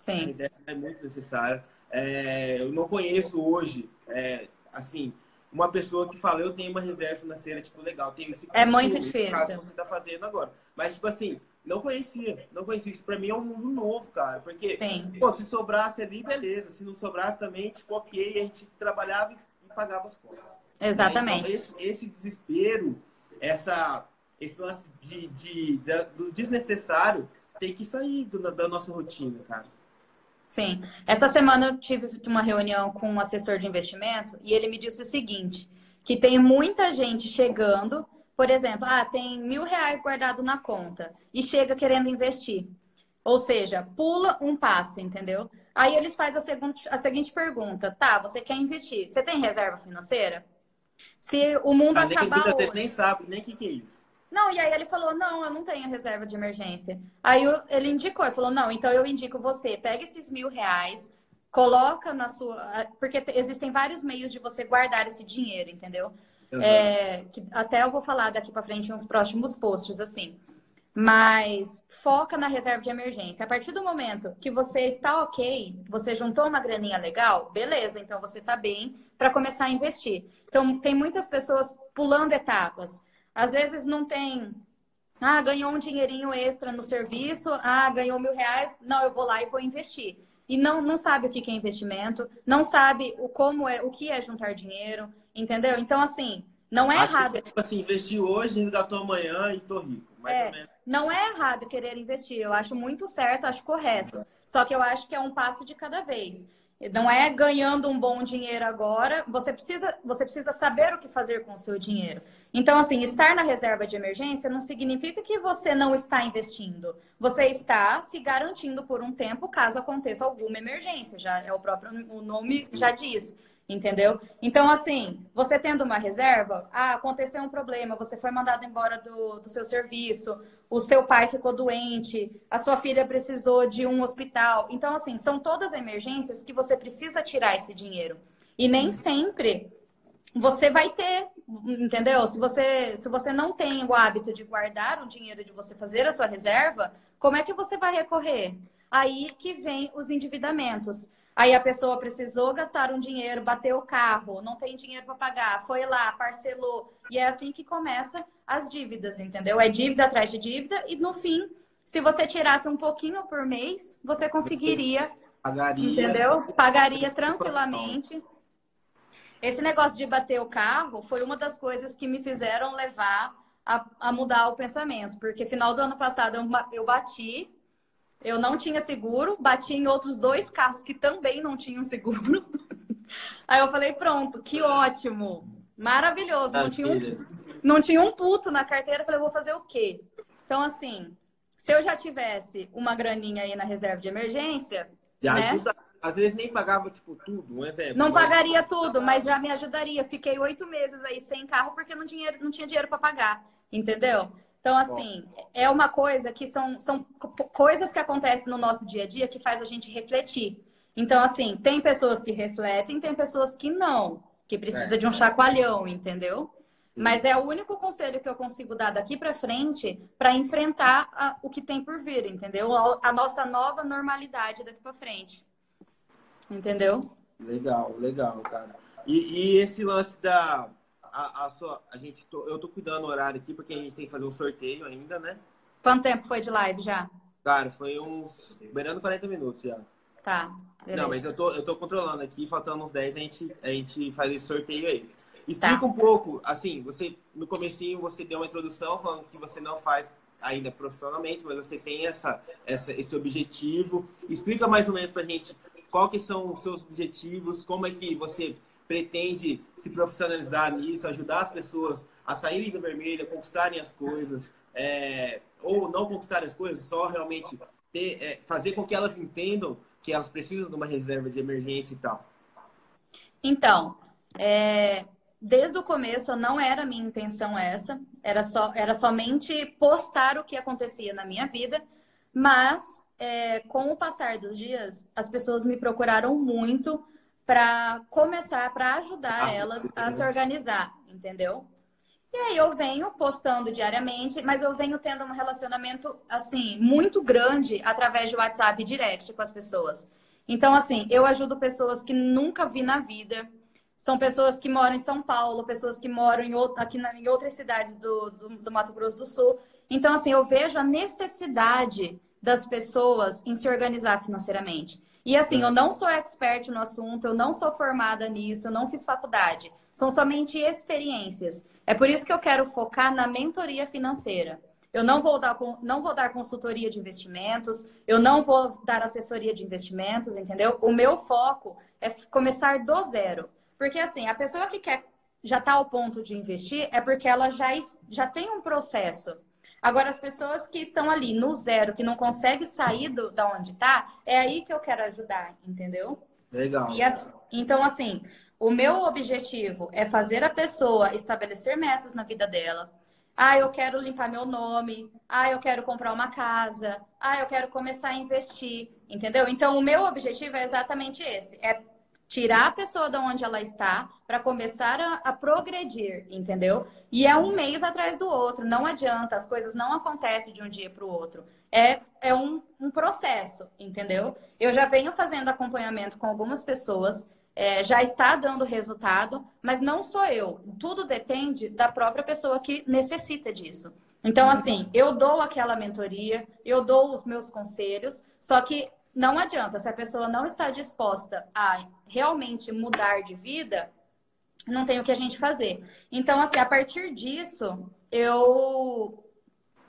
Speaker 2: Sim.
Speaker 1: A reserva é muito necessária. É, eu não conheço hoje, é, assim, uma pessoa que fala, eu tenho uma reserva financeira, tipo, legal, tenho esse
Speaker 2: É muito difícil. Caso
Speaker 1: você tá fazendo agora. Mas, tipo assim, não conhecia, não conhecia. Isso pra mim é um mundo novo, cara. Porque, pô, se sobrasse ali, beleza. Se não sobrasse também, tipo, ok, a gente trabalhava e pagava as contas.
Speaker 2: Exatamente.
Speaker 1: Então, esse, esse, desespero, essa, esse lance de, de, de, do desnecessário tem que sair do, da nossa rotina, cara.
Speaker 2: Sim. Essa semana eu tive uma reunião com um assessor de investimento e ele me disse o seguinte: que tem muita gente chegando, por exemplo, ah, tem mil reais guardado na conta e chega querendo investir. Ou seja, pula um passo, entendeu? Aí eles fazem a, seguinte, a seguinte pergunta: tá, você quer investir? Você tem reserva financeira? Se o mundo ah, acabar.
Speaker 1: Hoje... nem sabe nem o que, que é isso.
Speaker 2: Não, e aí ele falou: não, eu não tenho reserva de emergência. Aí ele indicou, ele falou: não, então eu indico você, pega esses mil reais, coloca na sua. Porque existem vários meios de você guardar esse dinheiro, entendeu? Uhum. É, que até eu vou falar daqui para frente uns próximos posts, assim. Mas foca na reserva de emergência. A partir do momento que você está ok, você juntou uma graninha legal, beleza, então você está bem para começar a investir. Então, tem muitas pessoas pulando etapas. Às vezes não tem. Ah, ganhou um dinheirinho extra no serviço. Ah, ganhou mil reais. Não, eu vou lá e vou investir. E não, não sabe o que é investimento, não sabe o como é, o que é juntar dinheiro, entendeu? Então, assim, não é
Speaker 1: Acho
Speaker 2: errado.
Speaker 1: Que, tipo assim, investir hoje, resgatou amanhã e tô rico.
Speaker 2: É, não é errado querer investir. Eu acho muito certo, acho correto. Só que eu acho que é um passo de cada vez. Não é ganhando um bom dinheiro agora. Você precisa, você precisa saber o que fazer com o seu dinheiro. Então, assim, estar na reserva de emergência não significa que você não está investindo. Você está se garantindo por um tempo caso aconteça alguma emergência. Já é o próprio o nome já diz. Entendeu? Então, assim, você tendo uma reserva, ah, aconteceu um problema, você foi mandado embora do, do seu serviço, o seu pai ficou doente, a sua filha precisou de um hospital. Então, assim, são todas emergências que você precisa tirar esse dinheiro. E nem sempre você vai ter, entendeu? Se você, se você não tem o hábito de guardar o dinheiro, de você fazer a sua reserva, como é que você vai recorrer? Aí que vem os endividamentos. Aí a pessoa precisou gastar um dinheiro, bateu o carro, não tem dinheiro para pagar, foi lá, parcelou. E é assim que começa as dívidas, entendeu? É dívida atrás de dívida e no fim, se você tirasse um pouquinho por mês, você conseguiria,
Speaker 1: Pagaria,
Speaker 2: entendeu? Pagaria tranquilamente. Esse negócio de bater o carro foi uma das coisas que me fizeram levar a, a mudar o pensamento, porque final do ano passado eu, eu bati eu não tinha seguro, bati em outros dois carros que também não tinham seguro. Aí eu falei, pronto, que ótimo, maravilhoso. Não tinha, um, não tinha um puto na carteira, eu falei, vou fazer o quê? Então, assim, se eu já tivesse uma graninha aí na reserva de emergência. Já né? ajuda,
Speaker 1: às vezes nem pagava, tipo, tudo, um exemplo.
Speaker 2: Não pagaria tudo, mas já me ajudaria. Fiquei oito meses aí sem carro porque não, dinheiro, não tinha dinheiro para pagar, entendeu? Então, assim, é uma coisa que são, são coisas que acontecem no nosso dia a dia que faz a gente refletir. Então, assim, tem pessoas que refletem, tem pessoas que não, que precisa é. de um chacoalhão, entendeu? Mas é o único conselho que eu consigo dar daqui para frente para enfrentar a, o que tem por vir, entendeu? A, a nossa nova normalidade daqui para frente. Entendeu?
Speaker 1: Legal, legal, cara. E, e esse lance da, a, a sua. A gente tô, eu tô cuidando do horário aqui, porque a gente tem que fazer um sorteio ainda, né?
Speaker 2: Quanto tempo foi de live já?
Speaker 1: Cara, foi uns. beirando 40 minutos já.
Speaker 2: Tá.
Speaker 1: Beleza. Não, mas eu tô, eu tô controlando aqui, faltando uns 10, a gente, a gente faz esse sorteio aí. Explica tá. um pouco, assim, você no comecinho você deu uma introdução falando que você não faz ainda profissionalmente, mas você tem essa, essa, esse objetivo. Explica mais ou menos pra gente qual que são os seus objetivos, como é que você pretende se profissionalizar nisso, ajudar as pessoas a saírem do vermelho, conquistarem as coisas, é, ou não conquistarem as coisas, só realmente ter, é, fazer com que elas entendam que elas precisam de uma reserva de emergência e tal?
Speaker 2: Então, é, desde o começo não era minha intenção essa, era, só, era somente postar o que acontecia na minha vida, mas é, com o passar dos dias, as pessoas me procuraram muito para começar, para ajudar elas a se organizar, entendeu? E aí eu venho postando diariamente, mas eu venho tendo um relacionamento assim muito grande através de WhatsApp direct com as pessoas. Então assim, eu ajudo pessoas que nunca vi na vida. São pessoas que moram em São Paulo, pessoas que moram em, aqui na, em outras cidades do, do, do Mato Grosso do Sul. Então assim, eu vejo a necessidade das pessoas em se organizar financeiramente. E assim, eu não sou expert no assunto, eu não sou formada nisso, eu não fiz faculdade. São somente experiências. É por isso que eu quero focar na mentoria financeira. Eu não vou dar, não vou dar consultoria de investimentos, eu não vou dar assessoria de investimentos, entendeu? O meu foco é começar do zero. Porque assim, a pessoa que quer já está ao ponto de investir é porque ela já, já tem um processo. Agora, as pessoas que estão ali no zero, que não conseguem sair do, da onde está, é aí que eu quero ajudar, entendeu?
Speaker 1: Legal.
Speaker 2: As, então, assim, o meu objetivo é fazer a pessoa estabelecer metas na vida dela. Ah, eu quero limpar meu nome. Ah, eu quero comprar uma casa. Ah, eu quero começar a investir. Entendeu? Então, o meu objetivo é exatamente esse: é tirar a pessoa de onde ela está para começar a, a, progredir, entendeu? E é um mês atrás do outro, não adianta, as coisas não acontecem de um dia para o outro. É, é um, um, processo, entendeu? Eu já venho fazendo acompanhamento com algumas pessoas, é, já está dando resultado, mas não sou eu. Tudo depende da própria pessoa que necessita disso. Então, assim, eu dou aquela mentoria, eu dou os meus conselhos, só que não adianta, se a pessoa não está disposta a realmente mudar de vida, não tem o que a gente fazer. Então, assim, a partir disso, eu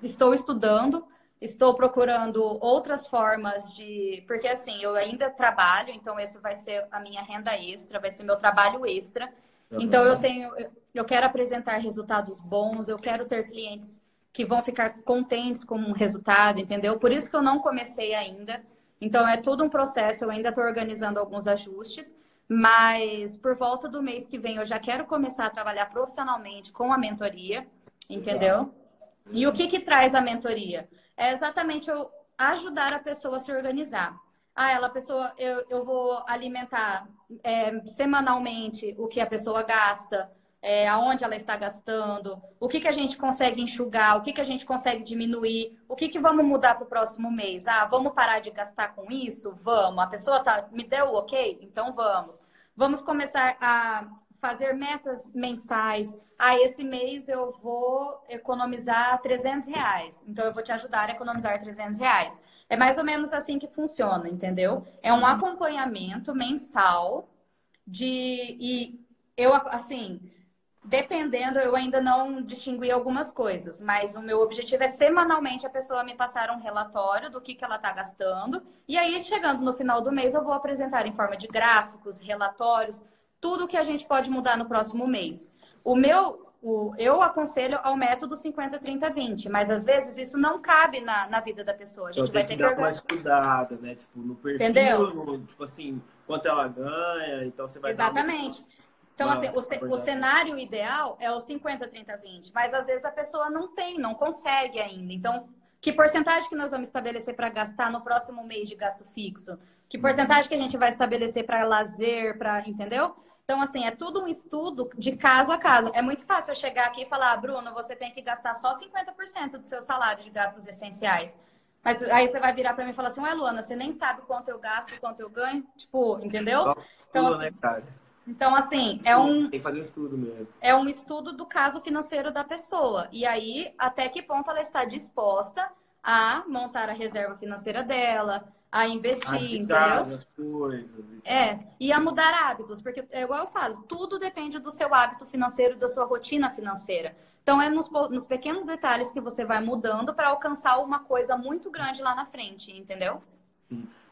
Speaker 2: estou estudando, estou procurando outras formas de. Porque, assim, eu ainda trabalho, então, esse vai ser a minha renda extra, vai ser meu trabalho extra. Uhum. Então, eu tenho. Eu quero apresentar resultados bons, eu quero ter clientes que vão ficar contentes com o resultado, entendeu? Por isso que eu não comecei ainda. Então é todo um processo, eu ainda estou organizando alguns ajustes, mas por volta do mês que vem eu já quero começar a trabalhar profissionalmente com a mentoria, entendeu? E o que que traz a mentoria? É exatamente eu ajudar a pessoa a se organizar. Ah, ela, pessoa, eu, eu vou alimentar é, semanalmente o que a pessoa gasta, é, aonde ela está gastando, o que, que a gente consegue enxugar, o que, que a gente consegue diminuir, o que, que vamos mudar para o próximo mês. Ah, vamos parar de gastar com isso? Vamos. A pessoa tá, me deu o ok? Então vamos. Vamos começar a fazer metas mensais. Ah, esse mês eu vou economizar 300 reais. Então eu vou te ajudar a economizar 300 reais. É mais ou menos assim que funciona, entendeu? É um acompanhamento mensal de. E eu, assim Dependendo, eu ainda não distingui algumas coisas, mas o meu objetivo é semanalmente a pessoa me passar um relatório do que, que ela está gastando. E aí, chegando no final do mês, eu vou apresentar em forma de gráficos, relatórios, tudo que a gente pode mudar no próximo mês. O meu, o, eu aconselho ao método 50-30-20, mas às vezes isso não cabe na, na vida da pessoa. A gente
Speaker 1: então, vai ter que, dar mais cuidado, né? Tipo, no perfil, Entendeu? Tipo assim, quanto ela ganha, então você vai
Speaker 2: Exatamente. Dar então, não, assim, o, o, cenário ideal é o 50, 30, 20, mas às vezes a pessoa não tem, não consegue ainda. Então, que porcentagem que nós vamos estabelecer para gastar no próximo mês de gasto fixo? Que uhum. porcentagem que a gente vai estabelecer para lazer, para, entendeu? Então, assim, é tudo um estudo de caso a caso. É muito fácil eu chegar aqui e falar, ah, Bruno, você tem que gastar só 50% do seu salário de gastos essenciais. Mas aí você vai virar para mim e falar assim, ué, Luana, você nem sabe quanto eu gasto, quanto eu ganho? Tipo, entendeu?
Speaker 1: Então, assim, né?
Speaker 2: Então, assim, é um.
Speaker 1: Tem que fazer um estudo mesmo.
Speaker 2: É um estudo do caso financeiro da pessoa. E aí, até que ponto ela está disposta a montar a reserva financeira dela, a investir,
Speaker 1: entendeu? as coisas.
Speaker 2: E é, e a mudar hábitos, porque é igual eu falo, tudo depende do seu hábito financeiro, da sua rotina financeira. Então é nos, nos pequenos detalhes que você vai mudando para alcançar uma coisa muito grande lá na frente, entendeu?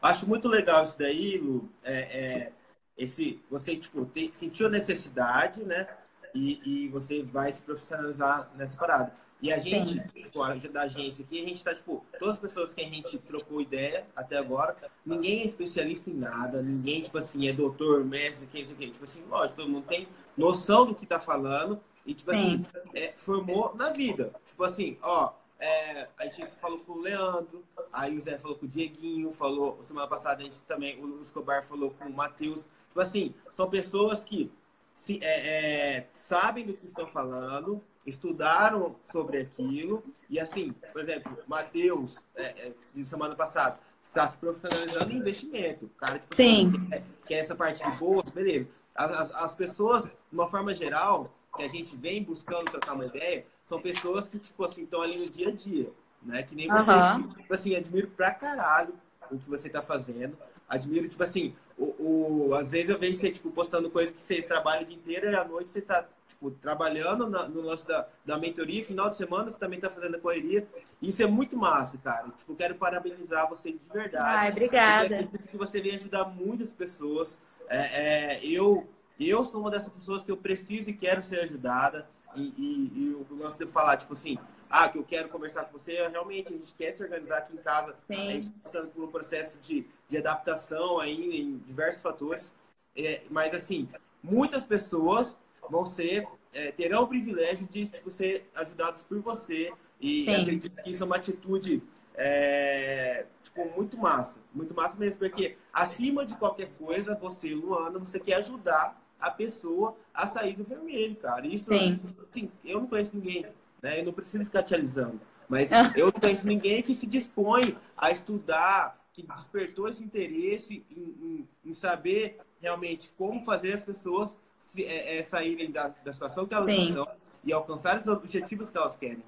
Speaker 1: Acho muito legal isso daí, Lu. É, é esse você tipo tem, sentiu a necessidade, né? E, e você vai se profissionalizar nessa parada. E a gente, tipo, a da agência aqui, a gente tá, tipo, todas as pessoas que a gente trocou ideia até agora, ninguém é especialista em nada, ninguém, tipo assim, é doutor, mestre, quem sei quem. Tipo assim, lógico, todo mundo tem noção do que tá falando e, tipo assim, é, formou na vida. Tipo assim, ó, é, a gente falou com o Leandro, aí o Zé falou com o Dieguinho, falou, semana passada a gente também, o Escobar falou com o Matheus. Tipo assim, são pessoas que se, é, é, sabem do que estão falando, estudaram sobre aquilo, e assim, por exemplo, Matheus, é, é, de semana passada, está se profissionalizando em investimento. O cara, tipo,
Speaker 2: Sim.
Speaker 1: Quer, quer essa parte de boa, beleza. As, as pessoas, de uma forma geral, que a gente vem buscando trocar uma ideia, são pessoas que, tipo assim, estão ali no dia a dia, né? Que nem você,
Speaker 2: Aham.
Speaker 1: tipo assim, admiro pra caralho o que você tá fazendo. Admiro, tipo assim, o, o, às vezes eu vejo você, tipo, postando coisas que você trabalha o dia inteiro e à noite você tá, tipo, trabalhando na- no lance da, da mentoria, final de semana você também tá fazendo a correria. Isso é muito massa, cara. Tipo, quero parabenizar você de verdade.
Speaker 2: Ai, obrigada.
Speaker 1: acredito que você vem ajudar muitas pessoas. É, é, eu, eu sou uma dessas pessoas que eu preciso e quero ser ajudada. E, e, e o lance de eu falar, tipo assim, ah, que eu quero conversar com você, realmente a gente quer se organizar aqui em casa.
Speaker 2: Sim.
Speaker 1: A gente está passando por um processo de, de adaptação ainda em diversos fatores. É, mas, assim, muitas pessoas vão ser, é, terão o privilégio de tipo, ser ajudadas por você. E
Speaker 2: Sim.
Speaker 1: acredito que isso é uma atitude é, tipo, muito massa. Muito massa mesmo, porque acima de qualquer coisa, você, Luana, você quer ajudar a pessoa a sair do vermelho, cara. Isso,
Speaker 2: Sim.
Speaker 1: assim, eu não conheço ninguém, né? Eu não preciso ficar te alisando. Mas
Speaker 2: Ah.
Speaker 1: eu não conheço ninguém que se dispõe a estudar, que despertou esse interesse em, em- em saber realmente como fazer as pessoas se- é, é, saírem da, da situação que elas
Speaker 2: Sim.
Speaker 1: estão e alcançar os objetivos que elas querem.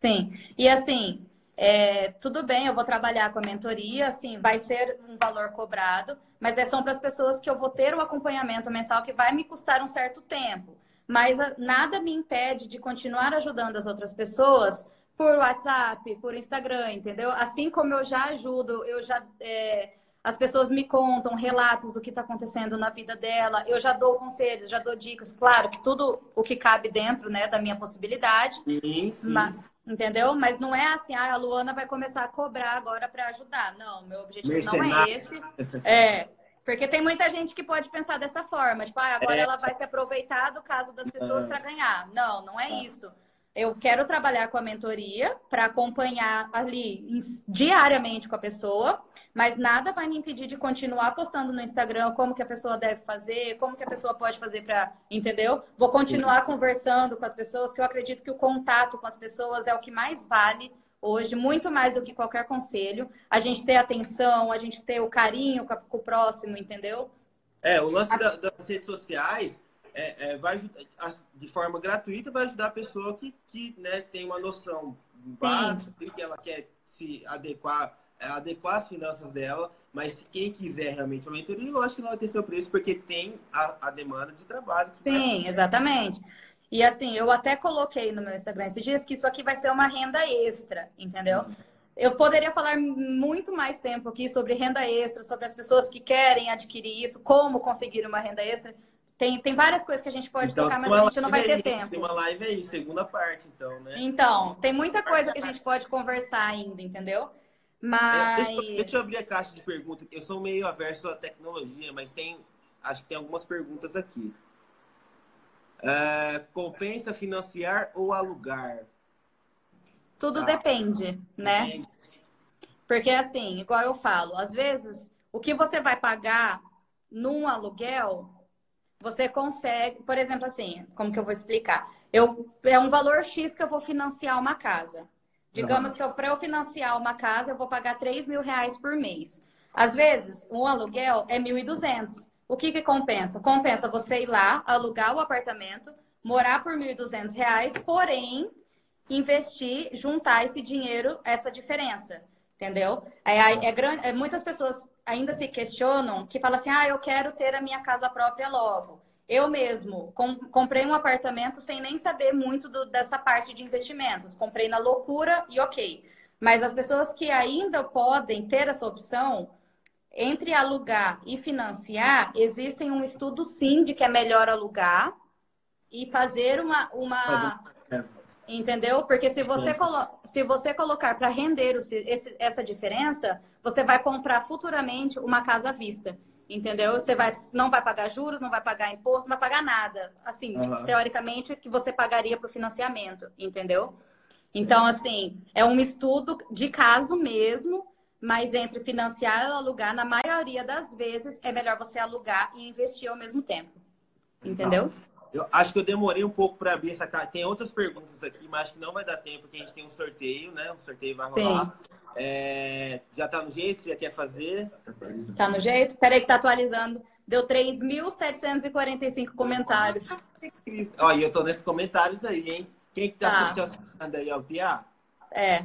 Speaker 2: Sim. E assim, é, tudo bem, eu vou trabalhar com a mentoria, assim, vai ser um valor cobrado, mas é só para as pessoas que eu vou ter o acompanhamento mensal que vai me custar um certo tempo. Mas nada me impede de continuar ajudando as outras pessoas por WhatsApp, por Instagram, entendeu? Assim como eu já ajudo, eu já. é, as pessoas me contam relatos do que está acontecendo na vida dela, eu já dou conselhos, já dou dicas, claro que tudo o que cabe dentro né, da minha possibilidade.
Speaker 1: Sim, sim.
Speaker 2: Ma- entendeu? Mas não é assim, ah, a Luana vai começar a cobrar agora para ajudar. Não, meu objetivo não é
Speaker 1: Mercenário.
Speaker 2: esse. É. Porque tem muita gente que pode pensar dessa forma, tipo, ah, agora
Speaker 1: É.
Speaker 2: ela vai se aproveitar do caso das pessoas para ganhar. Não, não é isso. Eu quero trabalhar com a mentoria para acompanhar ali diariamente com a pessoa, mas nada vai me impedir de continuar postando no Instagram como que a pessoa deve fazer, como que a pessoa pode fazer para, entendeu? Vou continuar conversando com as pessoas, que eu acredito que o contato com as pessoas é o que mais vale hoje, muito mais do que qualquer conselho. A gente ter atenção, a gente ter o carinho com, a- o próximo, entendeu?
Speaker 1: É, o lance da- das redes sociais é, é, vai de forma gratuita vai ajudar a pessoa que, que né, tem uma noção básica que ela quer se adequar, é, adequar as finanças dela, mas se quem quiser realmente uma mentoria, lógico que não vai ter seu preço, porque tem a, a demanda de trabalho. Que vai-
Speaker 2: Sim, exatamente. E assim, eu até coloquei no meu Instagram esses dias que isso aqui vai ser uma renda extra, entendeu? Eu poderia falar muito mais tempo aqui sobre renda extra, sobre as pessoas que querem adquirir isso, como conseguir uma renda extra. Tem, tem várias coisas que a gente pode
Speaker 1: Então,
Speaker 2: tocar, mas a gente não vai ter
Speaker 1: aí,
Speaker 2: tempo.
Speaker 1: Tem uma live aí, segunda parte, então, né?
Speaker 2: Então, tem muita coisa que a gente pode conversar ainda, entendeu?
Speaker 1: É,
Speaker 2: Mas.
Speaker 1: deixa, eu- deixa eu abrir a caixa de perguntas. Eu sou meio averso à tecnologia, mas tem, acho que tem algumas perguntas aqui. É, compensa financiar ou alugar?
Speaker 2: Tudo
Speaker 1: Tá.
Speaker 2: depende, né? Porque assim, igual eu falo, às vezes o que você vai pagar num aluguel, você consegue, por exemplo, assim, como que eu vou explicar? Eu, é um valor X que eu vou financiar uma casa. Digamos que para eu financiar uma casa, eu vou pagar 3 mil reais por mês. Às vezes, um aluguel é 1.200. O que que compensa? Compensa você ir lá, alugar o apartamento, morar por 1.200 reais, porém, investir, juntar esse dinheiro, essa diferença. Entendeu? É, é, é grande, é, muitas pessoas ainda se questionam que falam assim: ah, eu quero ter a minha casa própria logo. Eu mesmo com, comprei um apartamento sem nem saber muito do, dessa parte de investimentos. Comprei na loucura e ok. Mas as pessoas que ainda podem ter essa opção, entre alugar e financiar, existem um estudo sim de que é melhor alugar e fazer uma. uma
Speaker 1: É.
Speaker 2: Entendeu? Porque se você, colo se você colocar para render esse, essa diferença, você vai comprar futuramente uma casa à vista. Entendeu? Você vai, não vai pagar juros, não vai pagar imposto, não vai pagar nada. Assim,
Speaker 1: Aham.
Speaker 2: teoricamente, que você pagaria para o financiamento. Entendeu? Então, assim, é um estudo de caso mesmo, mas entre financiar ou alugar, na maioria das vezes, é melhor você alugar e investir ao mesmo tempo. Entendeu?
Speaker 1: Eu acho que eu demorei um pouco para abrir essa carta. Tem outras perguntas aqui, mas acho que não vai dar tempo, porque a gente tem um sorteio, né? Um sorteio vai rolar. É... Já tá no jeito? Você já quer fazer?
Speaker 2: Tá no jeito? Peraí que tá atualizando. Deu 3.745 comentários.
Speaker 1: Ó, e eu tô nesses comentários aí, hein? Quem que tá, tá. te aí? É o Pia?
Speaker 2: É.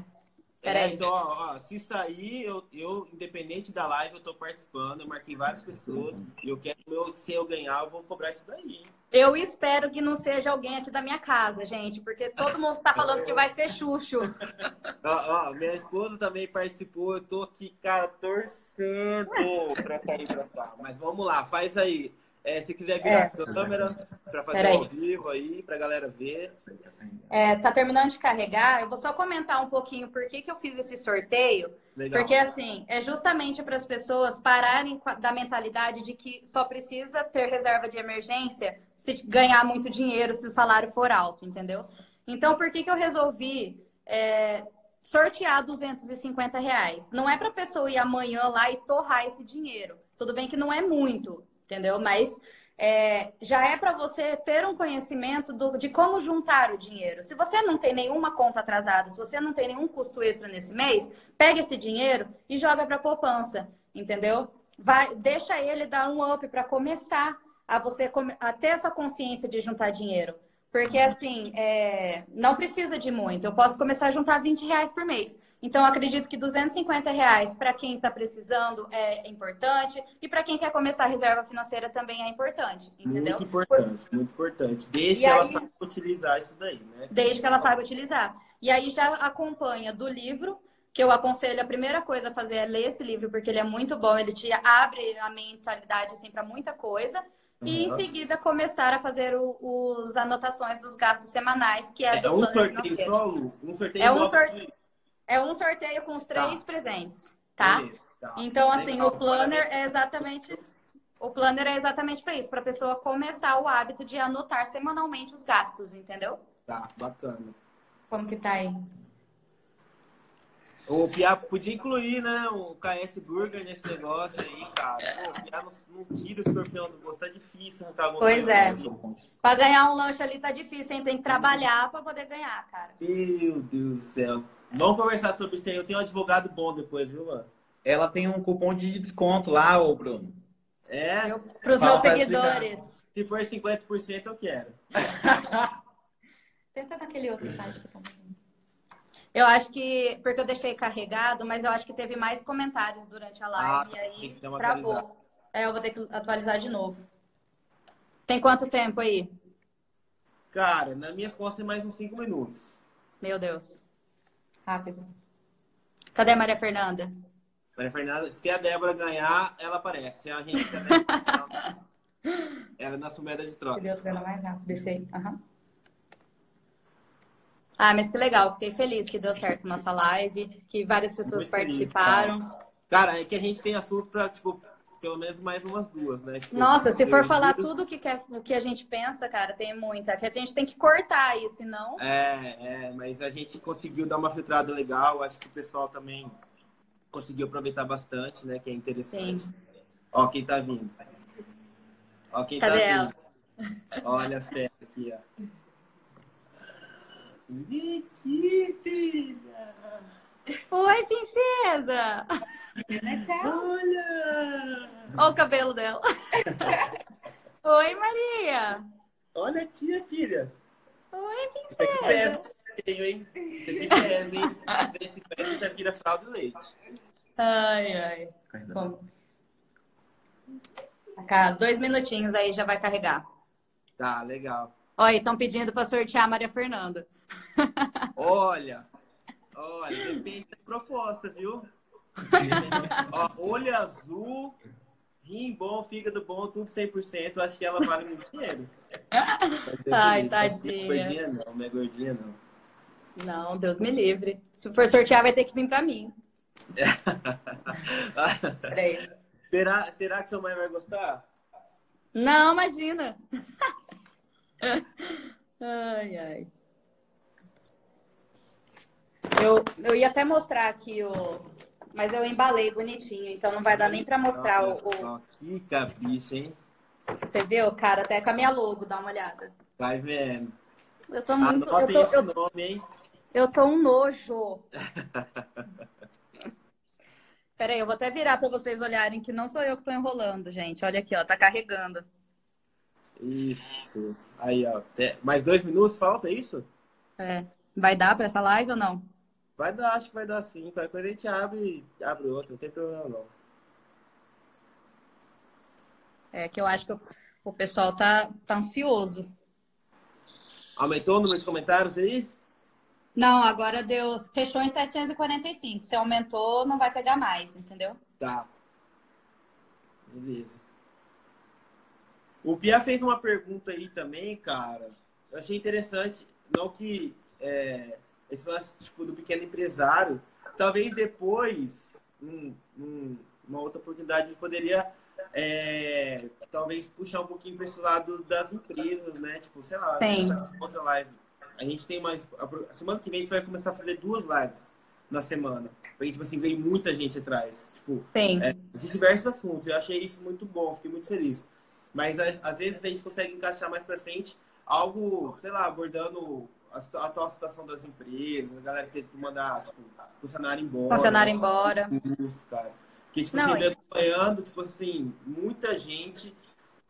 Speaker 1: É, então, ó, ó, se sair, eu, eu, independente da live, eu tô participando, eu marquei várias pessoas, e eu quero, meu, se eu ganhar, eu vou cobrar isso daí.
Speaker 2: Eu espero que não seja alguém aqui da minha casa, gente, porque todo mundo tá falando que vai ser Xuxo.
Speaker 1: ó, ó, minha esposa também participou, eu tô aqui, cara, torcendo pra cair pra cá. Mas vamos lá, faz aí. É, se quiser virar é. a câmera para fazer ao vivo aí, para a galera ver.
Speaker 2: É, tá terminando de carregar. Eu vou só comentar um pouquinho por que, que eu fiz esse sorteio. Legal. Porque, assim, é justamente para as pessoas pararem da mentalidade de que só precisa ter reserva de emergência se ganhar muito dinheiro, se o salário for alto, entendeu? Então, por que, que eu resolvi é, sortear 250 reais? Não é para a pessoa ir amanhã lá e torrar esse dinheiro. Tudo bem que não é muito, entendeu? Mas é, já é para você ter um conhecimento do, de como juntar o dinheiro. Se você não tem nenhuma conta atrasada, se você não tem nenhum custo extra nesse mês, pega esse dinheiro e joga para poupança, entendeu? Vai, deixa ele dar um up para começar a você a ter essa consciência de juntar dinheiro. Porque assim, é, não precisa de muito. Eu posso começar a juntar 20 reais por mês. Então, acredito que 250 reais para quem está precisando é importante e para quem quer começar a reserva financeira também é importante, entendeu?
Speaker 1: Muito importante, Por... muito importante. Desde e que aí... ela saiba utilizar isso daí, né?
Speaker 2: Desde que ela saiba utilizar. E aí já acompanha do livro, que eu aconselho, a primeira coisa a fazer é ler esse livro, porque ele é muito bom, ele te abre a mentalidade assim, para muita coisa. Uhum. E em seguida começar a fazer o, os anotações dos gastos semanais, que é, é do
Speaker 1: um sorteio solo? Um sorteio
Speaker 2: é um sorteio é um sorteio com os três tá. presentes, tá? tá? Então, assim, Legal. o planner é exatamente. O planner é exatamente para isso, para a pessoa começar o hábito de anotar semanalmente os gastos, entendeu?
Speaker 1: Tá, bacana.
Speaker 2: Como que tá aí?
Speaker 1: O Pia podia incluir, né, o KS Burger nesse negócio aí, cara. Pô, o Pia não, não tira o escorpião do gosto, tá difícil arrancar alguma
Speaker 2: Pois é. Para ganhar um lanche ali tá difícil, hein? Tem que trabalhar para poder ganhar, cara.
Speaker 1: Meu Deus do céu. Vamos conversar sobre isso aí. Eu tenho um advogado bom depois, viu, mano?
Speaker 3: Ela tem um cupom de desconto lá, ô Bruno.
Speaker 1: É?
Speaker 2: Para os meus seguidores.
Speaker 1: Se for 50%, eu quero.
Speaker 2: Tenta naquele outro site que eu Eu acho que, porque eu deixei carregado, mas eu acho que teve mais comentários durante a live ah, e aí travou. É, eu vou ter que atualizar de novo. Tem quanto tempo aí?
Speaker 1: Cara, nas minhas costas tem mais uns 5 minutos.
Speaker 2: Meu Deus. Rápido. Cadê a Maria Fernanda?
Speaker 1: Maria Fernanda, se a Débora ganhar, ela aparece. Se a gente ela é nossa moeda de troca.
Speaker 2: mais rápido. Descer. Uhum. Ah, mas que legal. Fiquei feliz que deu certo nossa live, que várias pessoas Muito participaram.
Speaker 1: Feliz, cara. cara. é que a gente tem assunto para tipo, pelo menos mais umas duas, né? Tipo,
Speaker 2: Nossa, se for falar tudo que, quer, o que a gente pensa, cara, tem muita. Que a gente tem que cortar aí, senão.
Speaker 1: É, é, mas a gente conseguiu dar uma filtrada legal. Acho que o pessoal também conseguiu aproveitar bastante, né? Que é interessante. Sim. Ó, quem tá vindo. Ó, quem
Speaker 2: Cadê
Speaker 1: tá
Speaker 2: ela?
Speaker 1: vindo. Olha a fé aqui, ó. Aqui, filha!
Speaker 2: Oi, princesa!
Speaker 1: Olha!
Speaker 2: Olha o cabelo dela. Oi, Maria!
Speaker 1: Olha a tia, filha!
Speaker 2: Oi, princesa!
Speaker 1: Tenho, hein? Você tem pesa, hein? Esse pé já vira fralda de leite.
Speaker 2: Ai, ai. Como? Cá, dois minutinhos aí já vai carregar.
Speaker 1: Tá, legal.
Speaker 2: Olha, estão pedindo para sortear a Maria Fernanda.
Speaker 1: Olha, olha, depende da proposta, viu? Ó, olho azul, rim bom, fígado bom, tudo 100%. Acho que ela vale muito dinheiro.
Speaker 2: Ai, tadinha.
Speaker 1: Não é gordinha, não. Não é gordinha, não.
Speaker 2: Não, Deus me livre. Se for sortear, vai ter que vir pra mim.
Speaker 1: será, será que sua mãe vai gostar?
Speaker 2: Não, imagina. ai, ai. Eu, eu ia até mostrar aqui o. Mas eu embalei bonitinho, então não vai dar nem para mostrar o, o.
Speaker 1: Que capricho, hein?
Speaker 2: Você viu, cara? Até com a minha logo, dá uma olhada.
Speaker 1: Vai vendo.
Speaker 2: Eu tô muito. Eu tô,
Speaker 1: esse
Speaker 2: eu,
Speaker 1: nome, hein?
Speaker 2: eu tô um nojo. Peraí, eu vou até virar para vocês olharem que não sou eu que tô enrolando, gente. Olha aqui, ó, tá carregando.
Speaker 1: Isso. Aí, ó. Mais dois minutos falta, é isso?
Speaker 2: É. Vai dar para essa live ou não?
Speaker 1: Vai dar, acho que vai dar sim. Qualquer coisa a gente abre, abre outro, não tem problema não.
Speaker 2: É que eu acho que o, o pessoal tá, tá ansioso.
Speaker 1: Aumentou o número de comentários aí?
Speaker 2: Não, agora deu. Fechou em 745. Se aumentou, não vai pegar mais, entendeu?
Speaker 1: Tá. Beleza. O Pia fez uma pergunta aí também, cara. Eu achei interessante. Não que é, esse lance tipo, do pequeno empresário, talvez depois, num- num- uma outra oportunidade, a gente poderia é, talvez puxar um pouquinho para esse lado das empresas, né? Tipo, sei lá,
Speaker 2: Sim.
Speaker 1: tá outra live. A gente tem mais. A semana que vem a gente vai começar a fazer duas lives na semana. Porque, tipo assim, vem muita gente atrás. Tipo,
Speaker 2: Tem.
Speaker 1: é, de diversos assuntos. Eu achei isso muito bom, fiquei muito feliz. Mas às vezes a gente consegue encaixar mais pra frente algo, sei lá, abordando a, atual situação das empresas, a galera teve que mandar tipo, funcionário embora.
Speaker 2: Funcionário embora.
Speaker 1: Justo, cara. Porque, tipo
Speaker 2: Não,
Speaker 1: assim,
Speaker 2: e-
Speaker 1: eu acompanhando, tipo assim, muita gente,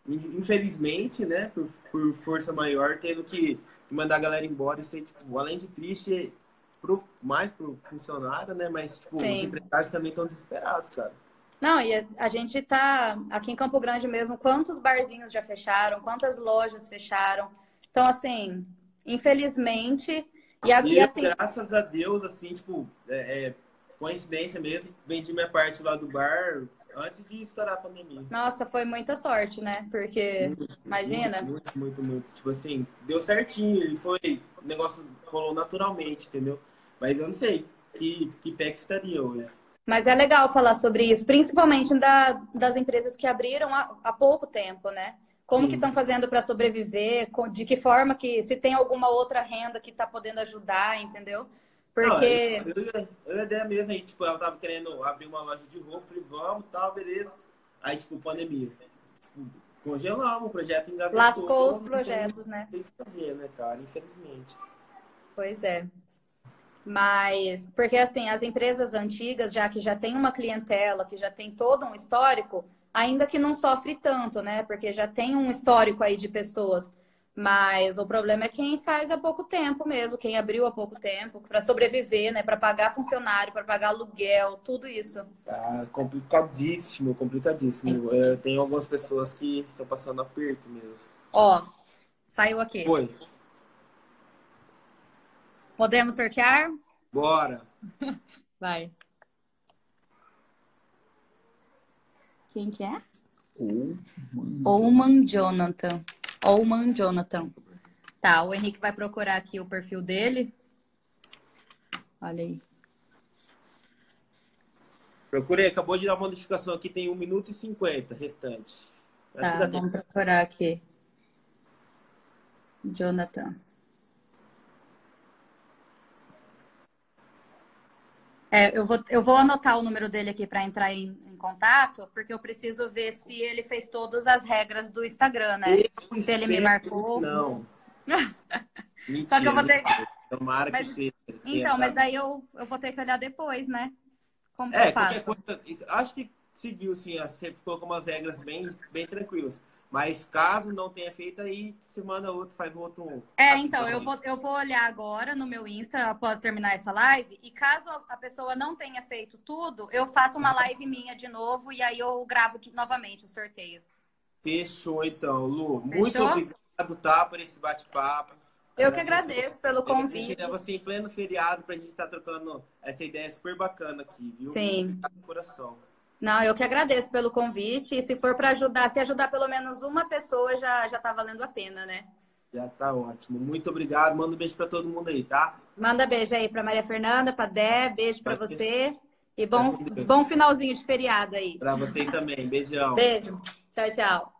Speaker 1: in- infelizmente, né, por, por força maior, tendo que mandar a galera embora. Isso aí, tipo, além de triste, pro, mais pro funcionário, né, mas, tipo,
Speaker 2: Sim.
Speaker 1: os empresários também estão desesperados, cara.
Speaker 2: Não, e a, a gente tá aqui em Campo Grande mesmo, quantos barzinhos já fecharam, quantas lojas fecharam. Então, assim, infelizmente, e, a-
Speaker 1: E
Speaker 2: e assim,
Speaker 1: graças a Deus, assim, tipo, é, é, coincidência mesmo, vendi minha parte lá do bar antes de estourar a pandemia.
Speaker 2: nossa, foi muita sorte, né? Porque, imagina.
Speaker 1: Muito, muito, muito, muito. Tipo assim, deu certinho e foi. O negócio rolou naturalmente, entendeu? Mas eu não sei que, que pé que estaria hoje.
Speaker 2: Mas é legal falar sobre isso, principalmente da, das empresas que abriram há, há pouco tempo, né? Como
Speaker 1: Sim.
Speaker 2: que estão fazendo para sobreviver? De que forma que se tem alguma outra renda que está podendo ajudar, entendeu?
Speaker 1: Não,
Speaker 2: Porque
Speaker 1: eu, eu, eu ia ideia mesmo aí, tipo, ela tava querendo abrir uma loja de roupa, falei, vamos, tal, beleza. Aí, tipo, pandemia. Tipo, congelamos, o projeto engavetou.
Speaker 2: lascou os
Speaker 1: não tem-
Speaker 2: projetos, né?
Speaker 1: Tem que fazer, né, cara? Infelizmente.
Speaker 2: Pois é. Mas, porque assim, as empresas antigas, já que já tem uma clientela, que já tem todo um histórico, ainda que não sofre tanto, né? Porque já tem um histórico aí de pessoas. Mas o problema é quem faz há pouco tempo mesmo, quem abriu há pouco tempo, para sobreviver, né? Para pagar funcionário, para pagar aluguel, tudo isso.
Speaker 1: Cara, complicadíssimo, complicadíssimo. É, tem algumas pessoas que estão passando aperto mesmo.
Speaker 2: Ó, saiu aqui.
Speaker 1: Foi.
Speaker 2: Podemos sortear?
Speaker 1: Bora.
Speaker 2: Vai. Quem que é? Oman Jonathan. Oman Jonathan. Tá, o Henrique vai procurar aqui o perfil dele. Olha aí.
Speaker 1: Procurei, acabou de dar uma notificação aqui, tem 1 minuto e 50 restante. Acho
Speaker 2: Tá,
Speaker 1: que dá tempo.
Speaker 2: vamos procurar aqui. Jonathan. É, eu vou, eu vou anotar o número dele aqui para entrar em, em contato, porque eu preciso ver se ele fez todas as regras do Instagram, né?
Speaker 1: Eu
Speaker 2: Se ele me marcou.
Speaker 1: que Não. Mentira,
Speaker 2: Só que eu vou ter-.
Speaker 1: Tomara
Speaker 2: Mas-
Speaker 1: que seja.
Speaker 2: Então, mas daí eu, eu vou ter que olhar depois, né? Como que
Speaker 1: É,
Speaker 2: eu
Speaker 1: qualquer
Speaker 2: faço?
Speaker 1: coisa. Acho que seguiu, sim. Você colocou umas regras bem, bem tranquilas. Mas caso não tenha feito, aí você manda outro, faz outro.
Speaker 2: É, então, eu vou, eu vou olhar agora no meu Insta após terminar essa live. E caso a pessoa não tenha feito tudo, eu faço uma live minha de novo e aí eu gravo de- novamente o sorteio.
Speaker 1: Fechou, então, Lu. Muito
Speaker 2: Fechou?
Speaker 1: obrigado, tá, por esse bate-papo.
Speaker 2: Eu que agradeço pelo convite.
Speaker 1: Você em pleno feriado pra gente estar trocando essa ideia super bacana aqui, viu?
Speaker 2: Sim.
Speaker 1: Muito obrigado do coração.
Speaker 2: Não, eu que agradeço pelo convite. E se for para ajudar, se ajudar pelo menos uma pessoa, já, já tá valendo a pena, né?
Speaker 1: Já tá ótimo. Muito obrigado. Manda um beijo pra todo mundo aí, tá?
Speaker 2: Manda beijo aí para Maria Fernanda, para Dé, beijo para você. E bom, bom finalzinho de feriado aí.
Speaker 1: Pra vocês também. Beijão.
Speaker 2: Beijo. Tchau, tchau.